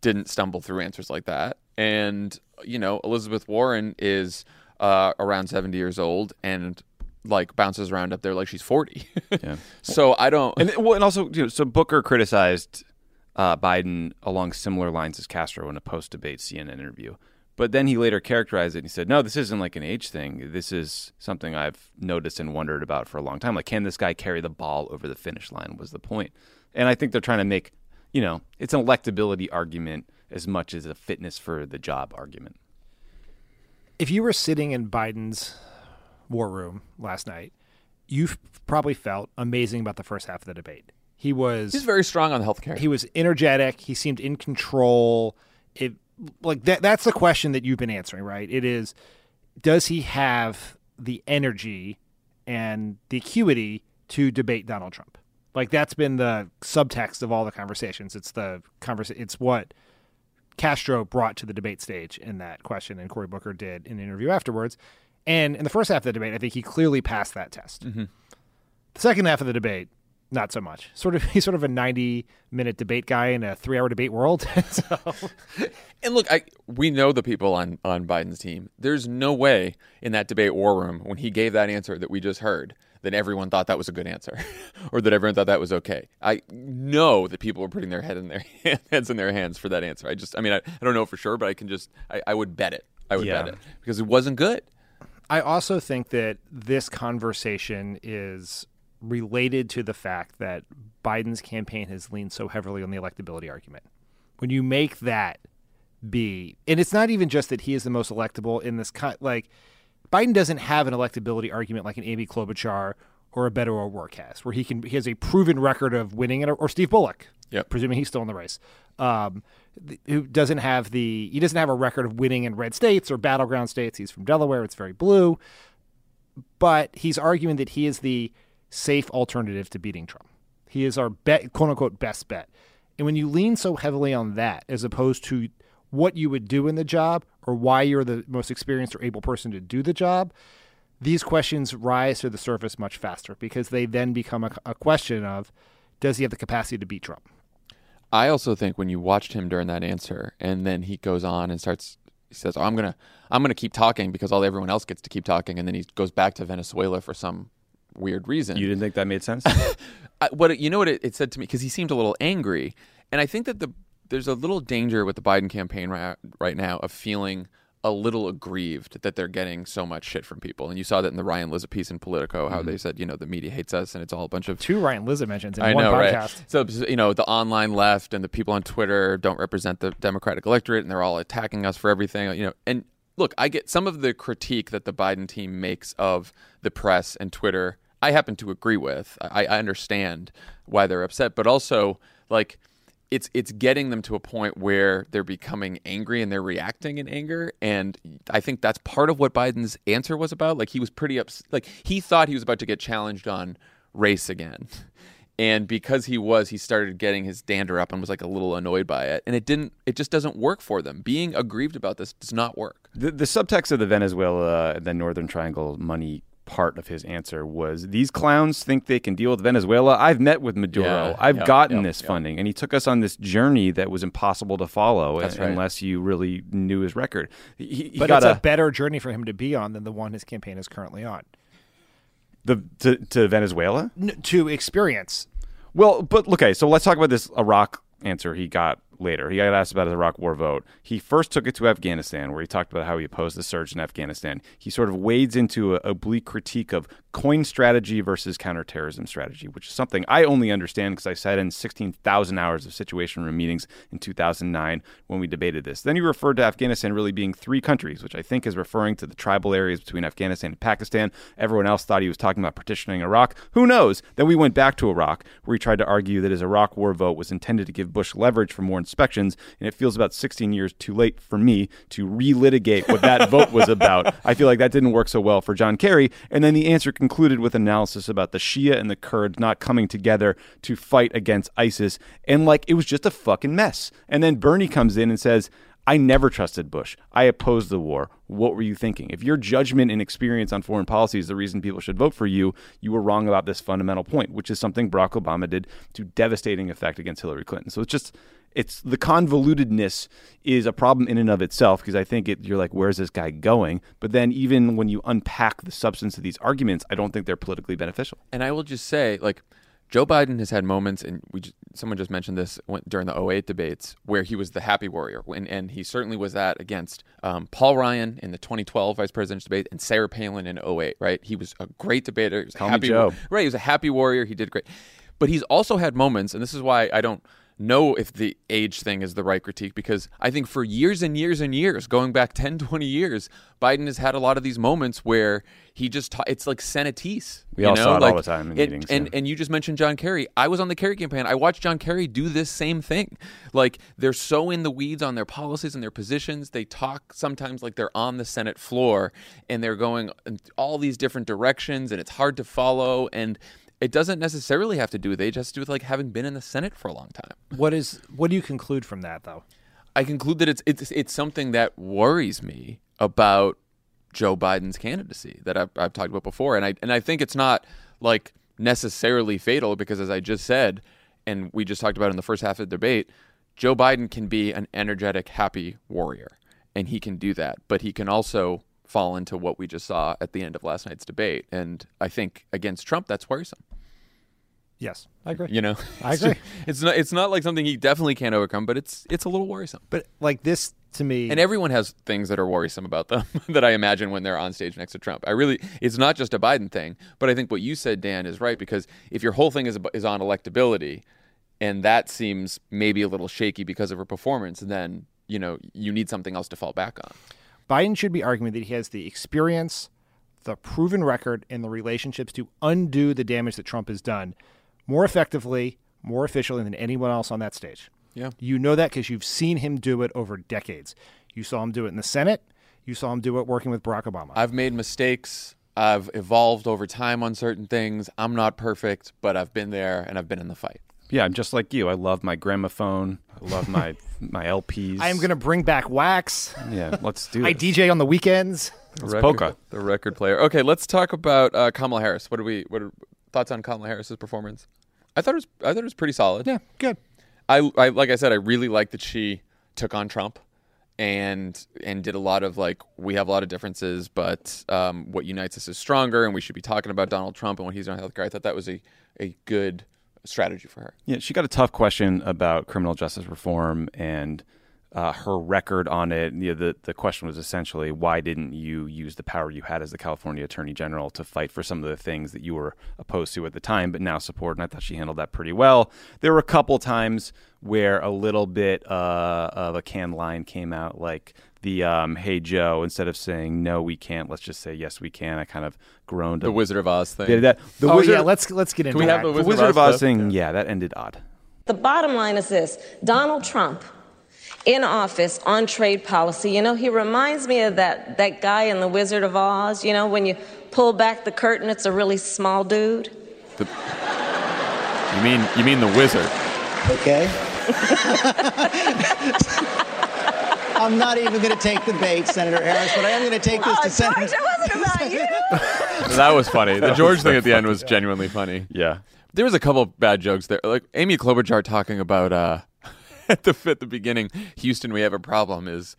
didn't stumble through answers like that. And, you know, Elizabeth Warren is uh, around 70 years old and like bounces around up there like she's 40. Yeah. so I don't. And well, and also, you know, so Booker criticized uh, Biden along similar lines as Castro in a post-debate CNN interview. But then he later characterized it and he said, "No, this isn't like an age thing. This is something I've noticed and wondered about for a long time. Like, can this guy carry the ball over the finish line?" Was the point. And I think they're trying to make, you know, it's an electability argument as much as a fitness for the job argument. If you were sitting in Biden's war room last night, you probably felt amazing about the first half of the debate. He was He's very strong on healthcare. he was energetic. He seemed in control. It like that. That's the question that you've been answering, right? It is, does he have the energy and the acuity to debate Donald Trump. Like that's been the subtext of all the conversations. It's the conversa- It's what Castro brought to the debate stage in that question, and Cory Booker did in an interview afterwards. And in the first half of the debate, I think he clearly passed that test. Mm-hmm. The second half of the debate, not so much. Sort of, he's sort of a ninety-minute debate guy in a three-hour debate world. so, And look, I we know the people on on Biden's team. There's no way in that debate war room when he gave that answer that we just heard that everyone thought that was a good answer, or that everyone thought that was okay. I know that people were putting their head in their heads in their hands for that answer. I just, I mean, I, I don't know for sure, but I can just, I, I would bet it. I would Yeah. bet it because it wasn't good. I also think that this conversation is related to the fact that Biden's campaign has leaned so heavily on the electability argument. When you make that be, and it's not even just that he is the most electable in this kind, like Biden doesn't have an electability argument like an Amy Klobuchar or a Beto O'Rourke has, where he can he has a proven record of winning, it, or Steve Bullock, Yep. presuming he's still in the race, um, th- who doesn't have the he doesn't have a record of winning in red states or battleground states. He's from Delaware; it's very blue, but he's arguing that he is the safe alternative to beating Trump. He is our bet, quote unquote, best bet. And when you lean so heavily on that, as opposed to what you would do in the job or why you're the most experienced or able person to do the job, these questions rise to the surface much faster because they then become a, a question of does he have the capacity to beat Trump? I also think when you watched him during that answer, and then he goes on and starts, he says, oh, "I'm gonna, I'm gonna keep talking because all everyone else gets to keep talking," and then he goes back to Venezuela for some weird reason. You didn't think that made sense? I, what it- you know what it, it said to me because he seemed a little angry, and I think that the there's a little danger with the Biden campaign right, right now of feeling a little aggrieved that they're getting so much shit from people, and you saw that in the Ryan Lizza piece in Politico, how mm-hmm. they said you know the media hates us, and it's all a bunch of Two Ryan Lizza mentions in I one know, podcast. right? So you know, the online left and the people on Twitter don't represent the Democratic electorate, and they're all attacking us for everything. You know, and look, I get some of the critique that the Biden team makes of the press and Twitter. I happen to agree with. I, I understand why they're upset, but also like it's it's getting them to a point where they're becoming angry and they're reacting in anger. And i think that's part of what biden's answer was about. Like he was pretty ups like he thought he was about to get challenged on race again. And because he was he started getting his dander up and was like a little annoyed by it. And it didn't it just doesn't work for them. Being aggrieved about this does not work. The, the subtext of the Venezuela, uh, the Northern Triangle money part of his answer was these clowns think they can deal with Venezuela. I've met with Maduro. Yeah, I've yep, gotten yep, this yep. funding. And he took us on this journey that was impossible to follow That's right. unless you really knew his record. He, he But got it's a, a better journey for him to be on than the one his campaign is currently on. the, to, to Venezuela? N- to experience. Well, but okay, so let's talk about this Iraq answer he got later. He got asked about his Iraq war vote. He first took it to Afghanistan, where he talked about how he opposed the surge in Afghanistan. He sort of wades into a oblique critique of coin strategy versus counterterrorism strategy, which is something I only understand because I sat in 16,000 hours of Situation Room meetings in 2009 when we debated this. Then he referred to Afghanistan really being three countries, which I think is referring to the tribal areas between Afghanistan and Pakistan. Everyone else thought he was talking about partitioning Iraq. Who knows? Then we went back to Iraq, where he tried to argue that his Iraq war vote was intended to give Bush leverage for more inspections, and it feels about 16 years too late for me to relitigate what that vote was about. I feel like that didn't work so well for John Kerry. And then the answer concluded with analysis about the Shia and the Kurds not coming together to fight against ISIS, and like it was just a fucking mess. And then Bernie comes in and says, I never trusted Bush. I opposed the war. What were you thinking? If your judgment and experience on foreign policy is the reason people should vote for you, you were wrong about this fundamental point, which is something Barack Obama did to devastating effect against Hillary Clinton. So it's just it's the convolutedness is a problem in and of itself because I think it, you're like, where's this guy going? But then even when you unpack the substance of these arguments, I don't think they're politically beneficial. And I will just say, like, Joe Biden has had moments, and we just, someone just mentioned this during the 08 debates, where he was the happy warrior, and, and he certainly was that against um, Paul Ryan in the 2012 vice presidential debate and Sarah Palin in 08. Right? He was a great debater. He was Call happy Joe. Right? He was a happy warrior. He did great, but he's also had moments, and this is why I don't know if the age thing is the right critique because I think for years and years and years, going back 10, 20 years, Biden has had a lot of these moments where he just ta- it's like Senatese. We you all know? saw it all the time in and, meetings, And, yeah. and you just mentioned John Kerry. I was on the Kerry campaign. I watched John Kerry do this same thing. Like they're so in the weeds on their policies and their positions. They talk sometimes like they're on the Senate floor and they're going in all these different directions and it's hard to follow. And it doesn't necessarily have to do with age. It has to do with like having been in the Senate for a long time. What is what do you conclude from that though? I conclude that it's it's it's something that worries me about Joe Biden's candidacy that I've, I've talked about before, and I and I think it's not like necessarily fatal because, as I just said, and we just talked about in the first half of the debate, Joe Biden can be an energetic, happy warrior, and he can do that, but he can also fall into what we just saw at the end of last night's debate, and I think against Trump, that's worrisome. Yes, I agree. You know, I agree. It's not. It's not like something he definitely can't overcome, but it's it's a little worrisome. But like this to me, And everyone has things that are worrisome about them that I imagine when they're on stage next to Trump. I really, it's not just a Biden thing, but I think what you said, Dan, is right because if your whole thing is is on electability, and that seems maybe a little shaky because of her performance, then you know you need something else to fall back on. Biden should be arguing that he has the experience, the proven record, and the relationships to undo the damage that Trump has done more effectively, more efficiently than anyone else on that stage. Yeah. You know that because you've seen him do it over decades. You saw him do it in the Senate. You saw him do it working with Barack Obama. I've made mistakes. I've evolved over time on certain things. I'm not perfect, but I've been there and I've been in the fight. Yeah, I'm just like you. I love my gramophone. I love my my LPs. I am going to bring back wax. Yeah, let's do I this. DJ on the weekends. The It's record, polka. the record player. Okay, let's talk about uh, Kamala Harris. What are we? What are thoughts on Kamala Harris's performance? I thought it was. I thought it was pretty solid. Yeah, good. I, I like I said, I really like that she took on Trump, and and did a lot of like we have a lot of differences, but um, what unites us is stronger, and we should be talking about Donald Trump and what he's doing in healthcare. I thought that was a a good strategy for her. Yeah, she got a tough question about criminal justice reform and uh, her record on it. You know, the the question was essentially, why didn't you use the power you had as the California Attorney General to fight for some of the things that you were opposed to at the time, but now support? And I thought she handled that pretty well. There were a couple times where a little bit uh, of a canned line came out, like the um, "Hey Joe," instead of saying "No, we can't," let's just say "Yes, we can." I kind of groaned. The a Wizard of Oz thing. Did that? The oh Wizard, yeah, let's let's get into we that. have the the Wizard Wizard of of Oz Oz clip? thing. Yeah, that ended odd. The bottom line is this Donald Trump in office on trade policy, you know, he reminds me of that, that guy in The Wizard of Oz. You know, when you pull back the curtain, it's a really small dude. The, you mean you mean the Wizard? Okay. I'm not even going to take the bait, Senator Harris, but I am going to take this Oh, to Senator. George, it wasn't about you. that was funny. The George thing at the end funny. was genuinely funny. Yeah. There was a couple of bad jokes there. Like Amy Klobuchar talking about uh, at the at the beginning, Houston, we have a problem is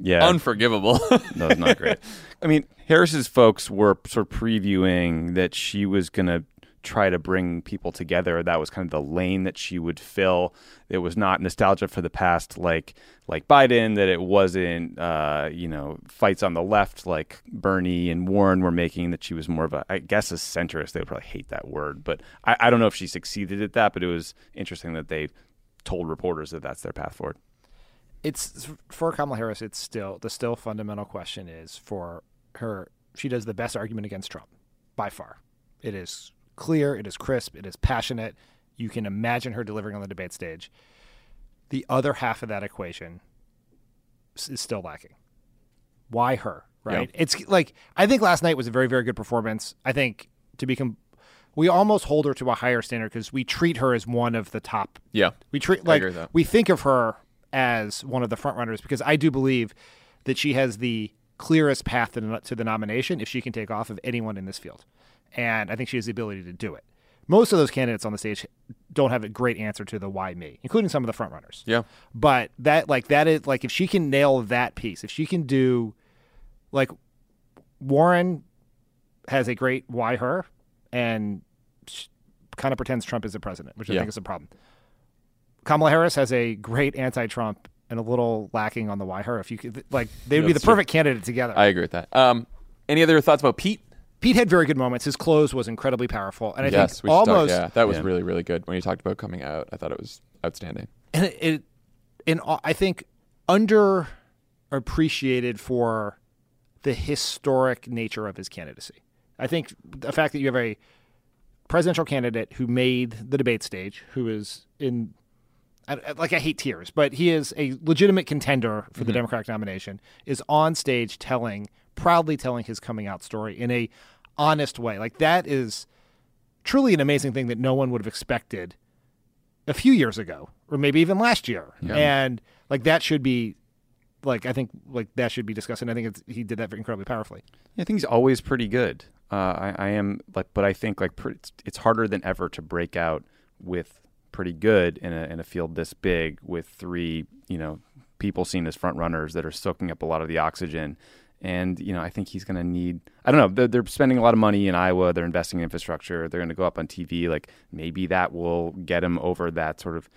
Yeah. unforgivable. No, it's not great. I mean, Harris's folks were sort of previewing that she was going to try to bring people together. That was kind of the lane that she would fill. It was not nostalgia for the past, like like Biden. That it wasn't, uh, you know, fights on the left like Bernie and Warren were making. That she was more of a, I guess, a centrist. They would probably hate that word, but I, I don't know if she succeeded at that. But it was interesting that they told reporters that that's their path forward. it's for Kamala Harris. It's still the still fundamental question is for her. She does the best argument against Trump by far. It is clear. It is crisp. It is passionate. You can imagine her delivering on the debate stage. The other half of that equation is still lacking. Why her? Right? Yep. It's like I think last night was a very very good performance. I think to become. We almost hold her to a higher standard because we treat her as one of the top yeah, we treat like agree with that. we think of her as one of the front runners because I do believe that she has the clearest path to the nomination if she can take off of anyone in this field, and I think she has the ability to do it. Most of those candidates on the stage don't have a great answer to the why me, including some of the front runners. Yeah. But that like that is like if she can nail that piece, if she can do like Warren has a great why her and kind of pretends Trump is the president, which I Yeah. think is a problem. Kamala Harris has a great anti-Trump and a little lacking on the why her. If you could, like, they would Yeah, be the that's true. perfect candidate together. I agree with that. Um, any other thoughts about Pete? Pete had very good moments. His close was incredibly powerful, and I yes, think we should talk- almost yeah, that was Yeah. really really good when you talked about coming out. I thought it was outstanding. and it, it in I think underappreciated for the historic nature of his candidacy. I think the fact that you have a presidential candidate who made the debate stage, who is in I, I- like I hate tears, but he is a legitimate contender for the mm-hmm. Democratic nomination, is on stage telling proudly telling his coming out story in a honest way. Like that is truly an amazing thing that no one would have expected a few years ago, or maybe even last year. Yeah. And like that should be, like I think like that should be discussed. And I think it's, he did that incredibly powerfully. Yeah, I think he's always pretty good. Uh, I, I am like, but I think like it's, it's harder than ever to break out with pretty good in a in a field this big with three you know people seen as front runners that are soaking up a lot of the oxygen. And you know, I think he's going to need. I don't know. They're, they're spending a lot of money in Iowa. They're investing in infrastructure. They're going to go up on TV. Like maybe that will get him over that sort of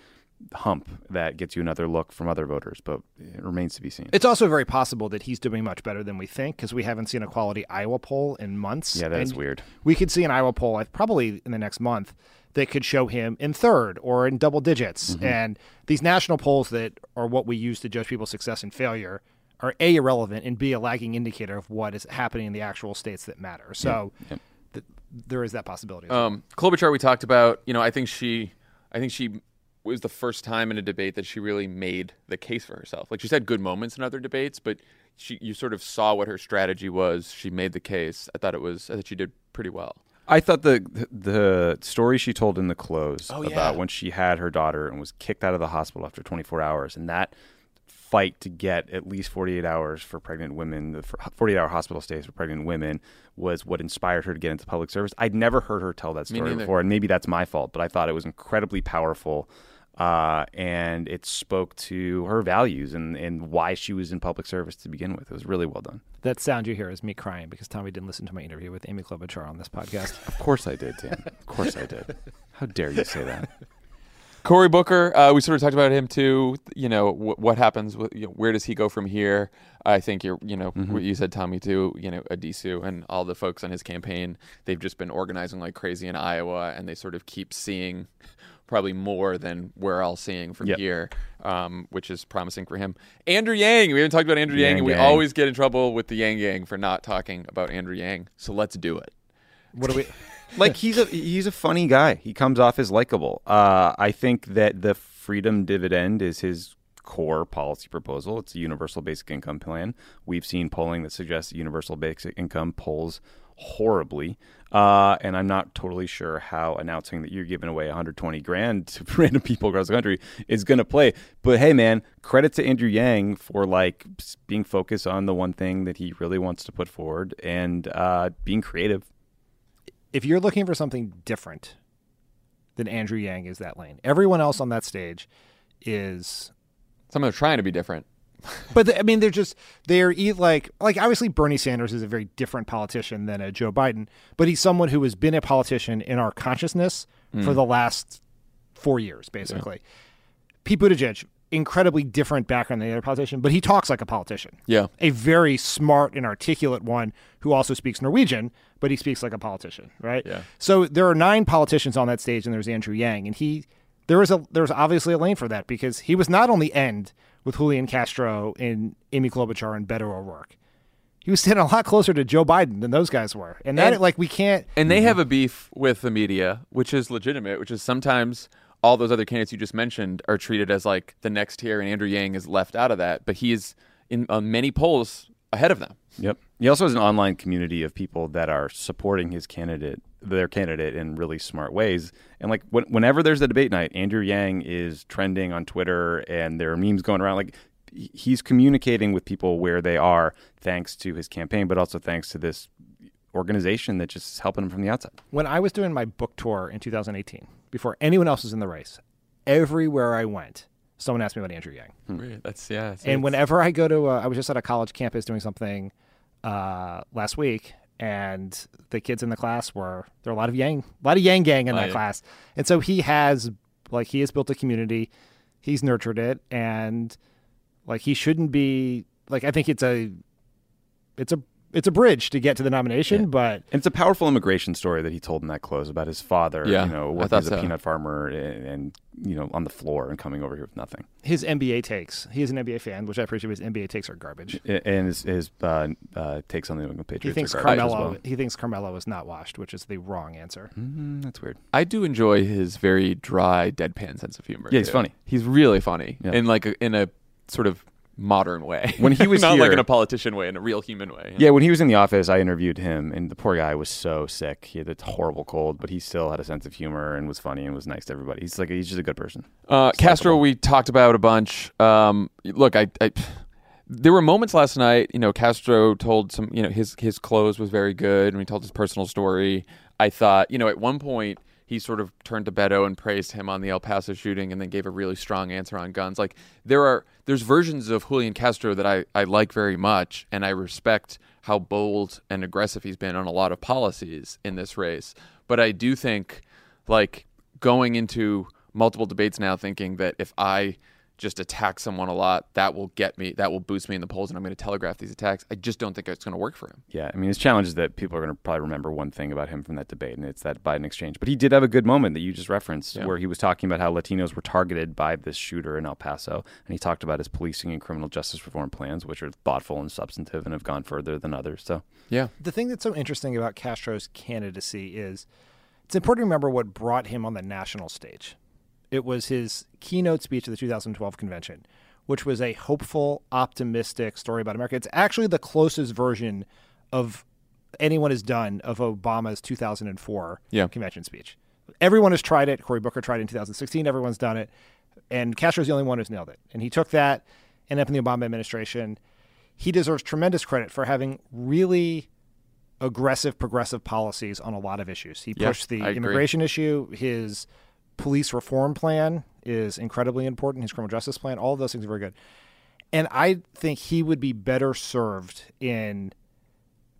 hump that gets you another look from other voters. But it remains to be seen. It's also very possible that he's doing much better than we think because we haven't seen a quality Iowa poll in months. Yeah, that is weird. We could see an Iowa poll uh, probably in the next month that could show him in third or in double digits. Mm-hmm. And these national polls that are what we use to judge people's success and failure are A, irrelevant, and B, a lagging indicator of what is happening in the actual states that matter. So th- there is that possibility. as well. Um, Klobuchar, we talked about. You know, I think she, I think she was the first time in a debate that she really made the case for herself. Like she's had good moments in other debates, but she, you sort of saw what her strategy was. She made the case. I thought it was. I thought she did pretty well. I thought the the story she told in the close Oh, about yeah. when she had her daughter and was kicked out of the hospital after 24 hours, and that fight to get at least 48 hours for pregnant women, the 48 hour hospital stays for pregnant women, was what inspired her to get into public service. I'd never heard her tell that story before, and maybe that's my fault, but I thought it was incredibly powerful. Uh, and it spoke to her values and, and why she was in public service to begin with. It was really well done. that sound you hear is me crying because Tommy didn't listen to my interview with Amy Klobuchar on this podcast. Of course I did, Dan. Of course I did. How dare you say that? Cory Booker, uh, we sort of talked about him too. You know, wh- what happens? With, you know, where does he go from here? I think you're, you know, Mm-hmm. what you said, Tommy, too. You know, Addisu and all the folks on his campaign, they've just been organizing like crazy in Iowa, and they sort of keep seeing probably more than we're all seeing from Yep. here, um, which is promising for him. Andrew Yang, we haven't talked about Andrew Yang, Yang and we Gang. always get in trouble with the Yang Gang for not talking about Andrew Yang. So let's do it. What do we? Like he's a he's a funny guy. He comes off as likable. Uh, I think that the freedom dividend is his core policy proposal. It's a universal basic income plan. We've seen polling that suggests universal basic income polls horribly, uh, and I'm not totally sure how announcing that you're giving away 120 grand to random people across the country is going to play. But hey, man, credit to Andrew Yang for like being focused on the one thing that he really wants to put forward and uh, being creative. If you're looking for something different than Andrew Yang is that lane. Everyone else on that stage is Some are trying to be different. but the, I mean, they're just they're like like obviously Bernie Sanders is a very different politician than a Joe Biden, but he's someone who has been a politician in our consciousness for Mm. the last four years, basically. Pete Buttigieg, incredibly different background than the other politician, but he talks like a politician. Yeah. a very smart and articulate one who also speaks Norwegian, but he speaks like a politician, right? Yeah. So there are nine politicians on that stage, and there's Andrew Yang, and he there was a there's obviously a lane for that because he was not on the end with Julian Castro and Amy Klobuchar and Beto O'Rourke. He was sitting a lot closer to Joe Biden than those guys were, and that And- like we can't. And they mhm. have a beef with the media, which is legitimate, which is sometimes all those other candidates you just mentioned are treated as like the next tier, and Andrew Yang is left out of that. But he is in uh, many polls ahead of them. Yep. He also has an online community of people that are supporting his candidate, their candidate, in really smart ways. And like when, whenever there's a debate night, Andrew Yang is trending on Twitter, and there are memes going around. Like he's communicating with people where they are, thanks to his campaign, but also thanks to this organization that just is helping them from the outside. When I was doing my book tour in 2018, before anyone else was in the race, everywhere I went, someone asked me about Andrew Yang. Right. That's yeah. it's- And whenever I go to, uh, I was just at a college campus doing something uh, last week, and the kids in the class were there are a lot of Yang, a lot of Yang gang in Oh, that yeah. class, and so he has like he has built a community, he's nurtured it, and like he shouldn't be like I think it's a, it's a it's a bridge to get to the nomination, but And it's a powerful immigration story that he told in that close about his father, Yeah, you know, I working thought as a so. peanut farmer and, and, you know, on the floor and coming over here with nothing. his NBA takes. He is an NBA fan, which I appreciate. His NBA takes are garbage. And his, his uh, uh, takes on the New England Patriots. He thinks are garbage as Carmelo. well. He thinks Carmelo is not washed, which is the wrong answer. Mm, that's weird. I do enjoy his very dry, deadpan sense of humor. Yeah, he's too. funny. He's really funny, Yeah. in like a, in a sort of modern way. When he was not like in a politician way, in a real human way. Yeah, when he was in the office, I interviewed him, and the poor guy was so sick. He had a horrible cold, but he still had a sense of humor and was funny and was nice to everybody. He's like he's just a good person. Uh, Castro, we talked about a bunch. Um, look, I, I, there were moments last night. You know, Castro told some. You know, his his close was very good, and he told his personal story. I thought, you know, at one point he sort of turned to Beto and praised him on the El Paso shooting, and then gave a really strong answer on guns. Like there are there's versions of Julian Castro that I I like very much, and I respect how bold and aggressive he's been on a lot of policies in this race. But I do think, like going into multiple debates now thinking that if I just attack someone a lot, that will get me, that will boost me in the polls, and I'm going to telegraph these attacks. I just don't think it's going to work for him. Yeah, I mean his challenge is that people are going to probably remember one thing about him from that debate, and it's that Biden exchange. But he did have a good moment that you just referenced, Yeah. where he was talking about how Latinos were targeted by this shooter in El Paso, and he talked about his policing and criminal justice reform plans, which are thoughtful and substantive and have gone further than others. So yeah, The thing that's so interesting about Castro's candidacy is it's important to remember what brought him on the national stage. It was his keynote speech at the 2012 convention, which was a hopeful, optimistic story about America. It's actually the closest version of anyone has done of Obama's 2004 Yeah. convention speech. Everyone has tried it. Cory Booker tried it in 2016. Everyone's done it. And Castro's the only one who's nailed it. And he took that, ended up in the Obama administration. He deserves tremendous credit for having really aggressive progressive policies on a lot of issues. He Yeah, pushed the I agree. immigration issue. His police reform plan is incredibly important. His criminal justice plan, all of those things are very good. And I think he would be better served in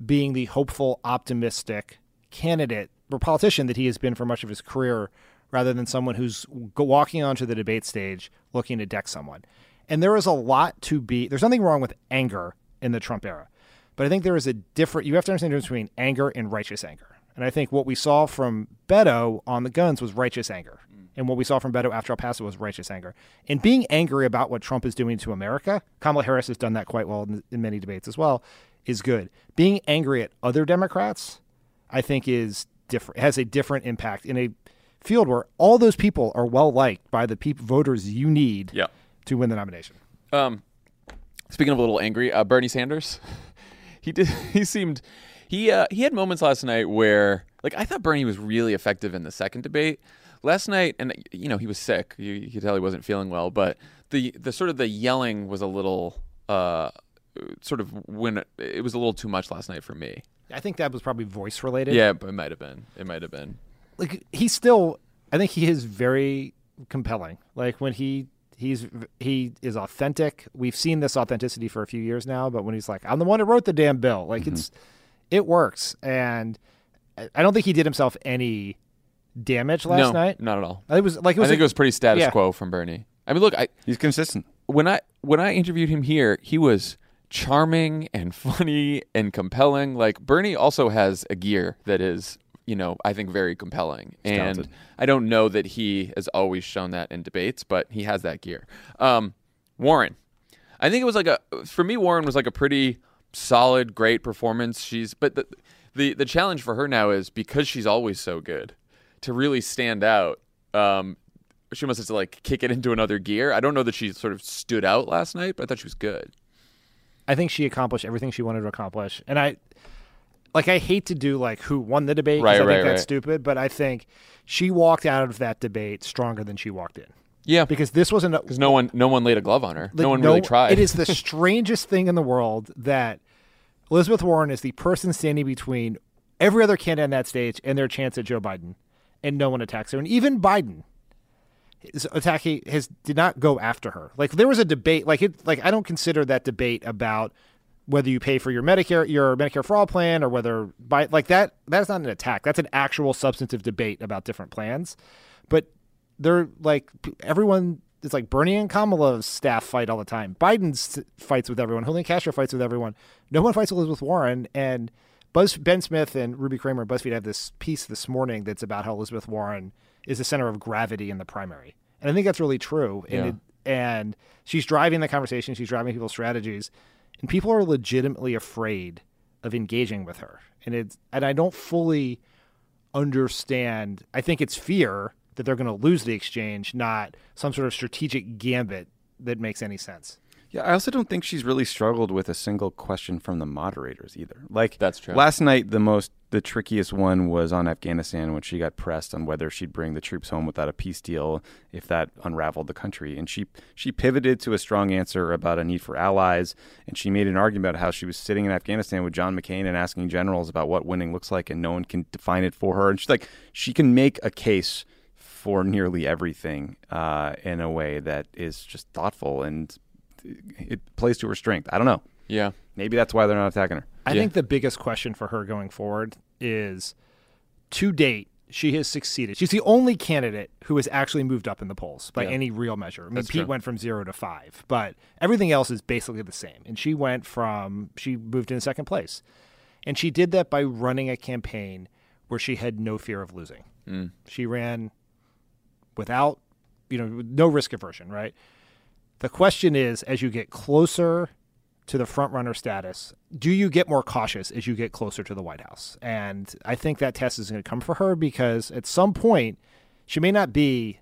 being the hopeful, optimistic candidate or politician that he has been for much of his career, rather than someone who's walking onto the debate stage looking to deck someone. And there is a lot to be. There's nothing wrong with anger in the Trump era, but I think there is a different. You have to understand the difference between anger and righteous anger. And I think what we saw from Beto on the guns was righteous anger. And what we saw from Beto after El Paso was righteous anger. And being angry about what Trump is doing to America, Kamala Harris has done that quite well in, in many debates as well, is good. Being angry at other Democrats, I think, is different. Has a different impact in a field where all those people are well liked by the peop voters you need Yeah. to win the nomination. Um, speaking of a little angry, uh, Bernie Sanders, he did. He seemed he uh, he had moments last night where like I thought Bernie was really effective in the second debate last night, and you know he was sick. You, you could tell he wasn't feeling well, but the the sort of the yelling was a little uh sort of when it, it was a little too much last night for me. I think that was probably voice related. Yeah, but it might have been. It might have been. like he's still I think he is very compelling. Like when he he's he is authentic. We've seen this authenticity for a few years now, but when he's like, I'm the one who wrote the damn bill, like it's it works. And I don't think he did himself any damage last no, night. not at all. It was like it was I think a- it was pretty status yeah. quo from Bernie. I mean, look, I he's consistent. When I when I interviewed him here, he was charming and funny and compelling. Like Bernie also has a gear that is, you know, I think very compelling. He's and talented. I don't know that he has always shown that in debates, but he has that gear. Um, Warren, I think it was like a for me. Warren was like a pretty solid, great performance. She's but the the the challenge for her now is because she's always so good to really stand out. Um, she must have to like kick it into another gear. I don't know that she sort of stood out last night, but I thought she was good. I think she accomplished everything she wanted to accomplish. And I like I hate to do like who won the debate 'cause Right, I think that's right. stupid, but I think she walked out of that debate stronger than she walked in. Yeah, because this wasn't because no one no one laid a glove on her. Like, no one really tried. It is the strangest thing in the world that Elizabeth Warren is the person standing between every other candidate on that stage and their chance at Joe Biden, and no one attacks her. And even Biden is attacking has did not go after her. Like there was a debate. Like it. Like I don't consider that debate about whether you pay for your Medicare your Medicare for all plan or whether by like that that's not an attack. That's an actual substantive debate about different plans. But they're like everyone it's like Bernie and Kamala's staff fight all the time. Biden s- fights with everyone. Julian Castro fights with everyone. No one fights with Elizabeth Warren. And Buzz Ben Smith and Ruby Cramer and BuzzFeed have this piece this morning that's about how Elizabeth Warren is the center of gravity in the primary. And I think that's really true. And Yeah. it, and she's driving the conversation. She's driving people's strategies, and people are legitimately afraid of engaging with her. And it's and I don't fully understand. I think it's fear that they're going to lose the exchange, not some sort of strategic gambit that makes any sense. Yeah, I also don't think she's really struggled with a single question from the moderators either. Like That's true. Last night, the most the trickiest one was on Afghanistan when she got pressed on whether she'd bring the troops home without a peace deal if that unraveled the country, and she she pivoted to a strong answer about a need for allies, and she made an argument about how she was sitting in Afghanistan with John McCain and asking generals about what winning looks like, and no one can define it for her. And she's like, she can make a case for nearly everything uh, in a way that is just thoughtful and it plays to her strength. I don't know. Yeah. Maybe that's why they're not attacking her. I think the biggest question for her going forward is to date, she has succeeded. She's the only candidate who has actually moved up in the polls by Yeah. any real measure. I mean, That's Pete true. went from zero to five, but everything else is basically the same. And she went from, she moved in second place. And she did that by running a campaign where she had no fear of losing. Mm. She ran without, you know, no risk aversion, right? The question is, as you get closer to the front runner status, do you get more cautious as you get closer to the White House? And I think that test is going to come for her because at some point, she may not be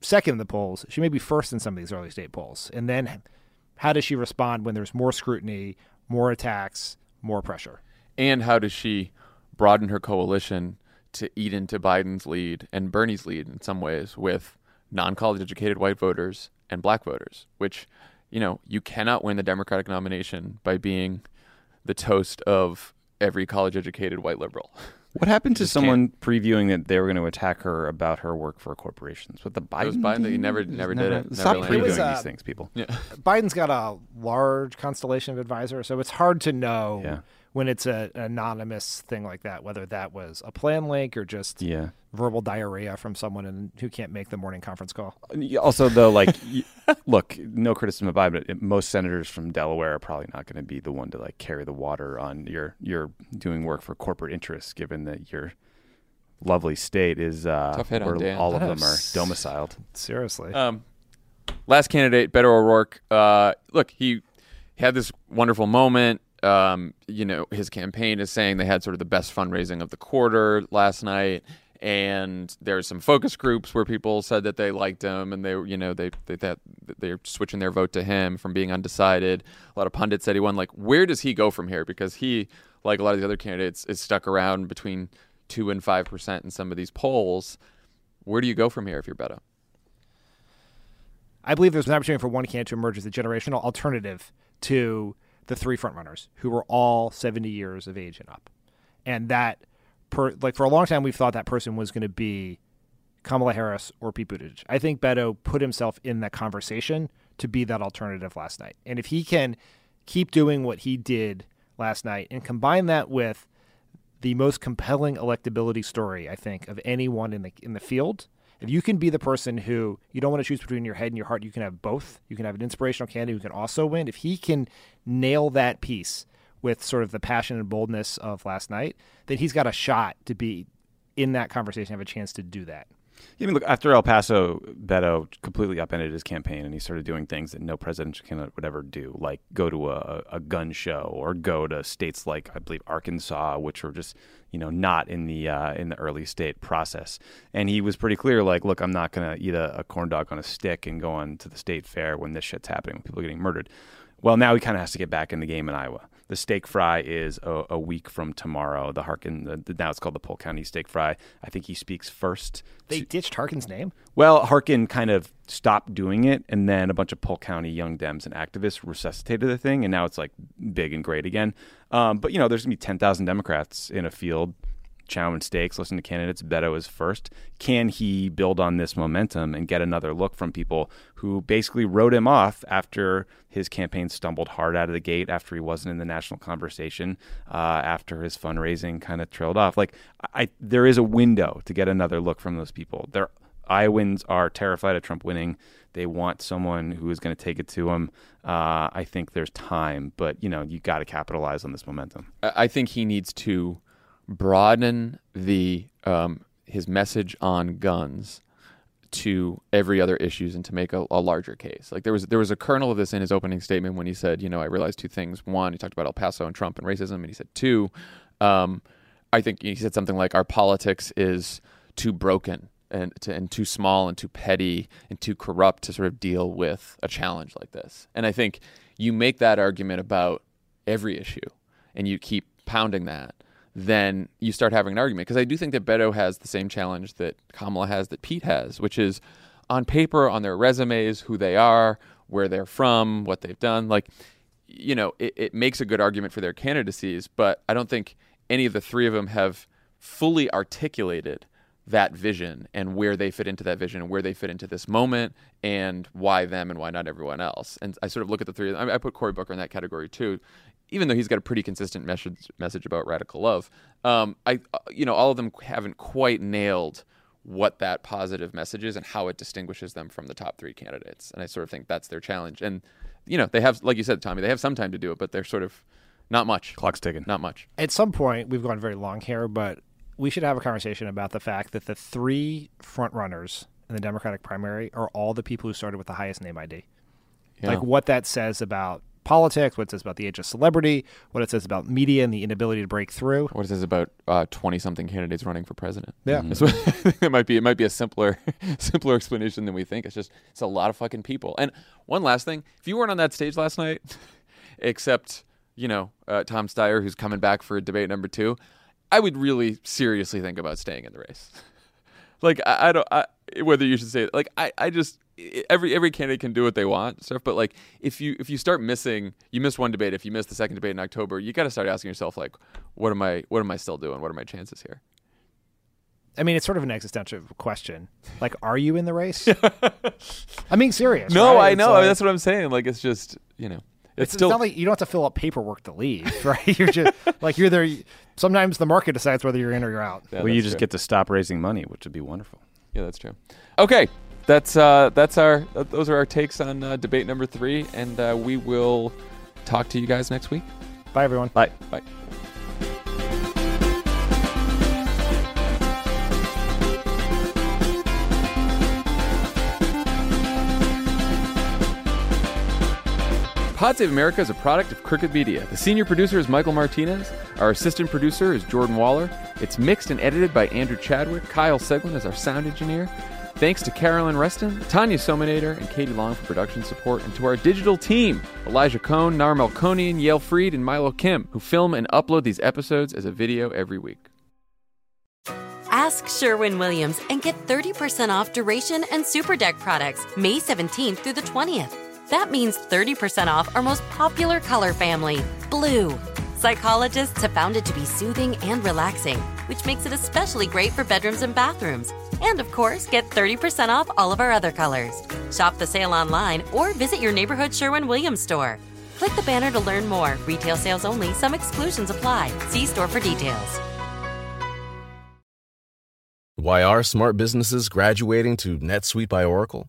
second in the polls. She may be first in some of these early state polls. And then how does she respond when there's more scrutiny, more attacks, more pressure? And how does she broaden her coalition to eat into Biden's lead and Bernie's lead in some ways with non college educated white voters and black voters, which, you know, you cannot win the Democratic nomination by being the toast of every college educated white liberal. What happened to Just someone previewing that they were going to attack her about her work for corporations? What the Biden? It was Biden that he team? never- Just never did it, Stop never previewing. It was, uh, these things, people. Yeah. Biden's got a large constellation of advisors, so it's hard to know Yeah. When it's a, an anonymous thing like that, whether that was a plan link or just Yeah. verbal diarrhea from someone and who can't make the morning conference call. Also, though, like, look, no criticism of Biden, but it- most senators from Delaware are probably not going to be the one to like carry the water on your your doing work for corporate interests, given that your lovely state is uh, Tough hit on where Dan. all of them are domiciled. Seriously. Um, last candidate, Beto O'Rourke. Uh, look, he had this wonderful moment. Um, you know, his campaign is saying they had sort of the best fundraising of the quarter last night. And there's some focus groups where people said that they liked him, and they, you know, they they that they're switching their vote to him from being undecided. A lot of pundits said he won. Like, where does he go from here? Because he, like a lot of the other candidates, is stuck around between two and five percent in some of these polls. Where do you go from here if you're Beto? I believe there's an opportunity for one candidate to emerge as a generational alternative to the three frontrunners who were all 70 years of age and up. And that, per, like for a long time, we've thought that person was going to be Kamala Harris or Pete Buttigieg. I think Beto put himself in that conversation to be that alternative last night. And if he can keep doing what he did last night and combine that with the most compelling electability story, I think, of anyone in the in the field. If you can be the person who you don't want to choose between your head and your heart, you can have both. You can have an inspirational candidate who can also win. If he can nail that piece with sort of the passion and boldness of last night, then he's got a shot to be in that conversation, have a chance to do that. I mean, look, after El Paso, Beto completely upended his campaign and he started doing things that no presidential candidate would ever do, like go to a, a gun show or go to states like, I believe, Arkansas, which were just, you know, not in the uh, in the early state process. And he was pretty clear, like, look, I'm not going to eat a, a corn dog on a stick and go on to the state fair when this shit's happening, when people are getting murdered. Well, now he kind of has to get back in the game in Iowa. The steak fry is a, a week from tomorrow. The Harkin, the, the- now it's called the Polk County Steak Fry. I think he speaks first. They ditched Harkin's name. Well, Harkin kind of stopped doing it, and then a bunch of Polk County young Dems and activists resuscitated the thing, and now it's like big and great again. Um, but you know, there's gonna be ten thousand Democrats in a field chowing steaks, listen to candidates. Beto is first. Can he build on this momentum and get another look from people who basically wrote him off after his campaign stumbled hard out of the gate, after he wasn't in the national conversation, uh, after his fundraising kind of trailed off? Like, I, there is a window to get another look from those people. There Iowans are terrified of Trump winning. They want someone who is going to take it to them. Uh, I think there's time, but you know you got to capitalize on this momentum. I think he needs to broaden the um, his message on guns to every other issues and to make a, a larger case. Like there was there was a kernel of this in his opening statement when he said, you know, I realized two things. One, he talked about El Paso and Trump and racism, and he said two, um, I think he said something like our politics is too broken and to, and too small and too petty and too corrupt to sort of deal with a challenge like this. And I think you make that argument about every issue and you keep pounding that, then you start having an argument. Because I do think that Beto has the same challenge that Kamala has, that Pete has, which is on paper, on their resumes, who they are, where they're from, what they've done. Like, you know, it, it makes a good argument for their candidacies, but I don't think any of the three of them have fully articulated that vision and where they fit into that vision and where they fit into this moment and why them and why not everyone else. And I sort of look at the three. I, mean, I put Cory Booker in that category too, even though he's got a pretty consistent message message about radical love. Um, I, uh, you know, all of them haven't quite nailed what that positive message is and how it distinguishes them from the top three candidates. And I sort of think that's their challenge. And you know, they have, like you said, Tommy, they have some time to do it, but they're sort of not much. Clock's ticking. Not much. At some point, we've gone very long here, but we should have a conversation about the fact that the three front runners in the Democratic primary are all the people who started with the highest name ID. Yeah. Like what that says about politics, what it says about the age of celebrity, what it says about media and the inability to break through. What it says about twenty uh, something candidates running for president. Yeah, mm-hmm. it might be it might be a simpler simpler explanation than we think. It's just it's a lot of fucking people. And one last thing, if you weren't on that stage last night, except you know uh, Tom Steyer, who's coming back for debate number two, I would really seriously think about staying in the race. like I, I don't I, whether you should say it. Like I, I just every every candidate can do what they want stuff but like if you if you start missing you miss one debate if you miss the second debate in october you got to start asking yourself like what am i what am i still doing what are my chances here I mean, it's sort of an existential question. Like, are you in the race? I'm being serious. no right? i know like- that's what i'm saying like it's just you know It's, it's, still not like you don't have to fill out paperwork to leave, right? You're just like you're there. Sometimes the market decides whether you're in or you're out. Yeah, well, you just true. get to stop raising money, which would be wonderful. yeah that's true okay that's uh that's our those are our takes on uh, debate number three and uh, we will talk to you guys next week Bye, everyone. Bye. bye Pod Save America is a product of Crooked Media. The senior producer is Michael Martinez. Our assistant producer is Jordan Waller. It's mixed and edited by Andrew Chadwick. Kyle Seglin is our sound engineer. Thanks to Carolyn Reston, Tanya Somanader, and Katie Long for production support, and to our digital team Elijah Cone, Nar Melkonian, Yael Freed, and Milo Kim, who film and upload these episodes as a video every week. Ask Sherwin Williams and get 30% off duration and super deck products May 17th through the 20th. That means 30% off our most popular color family, blue. Psychologists have found it to be soothing and relaxing, which makes it especially great for bedrooms and bathrooms. And of course, get 30% off all of our other colors. Shop the sale online or visit your neighborhood Sherwin Williams store. Click the banner to learn more. Retail sales only, some exclusions apply. See store for details. Why are smart businesses graduating to NetSuite by Oracle?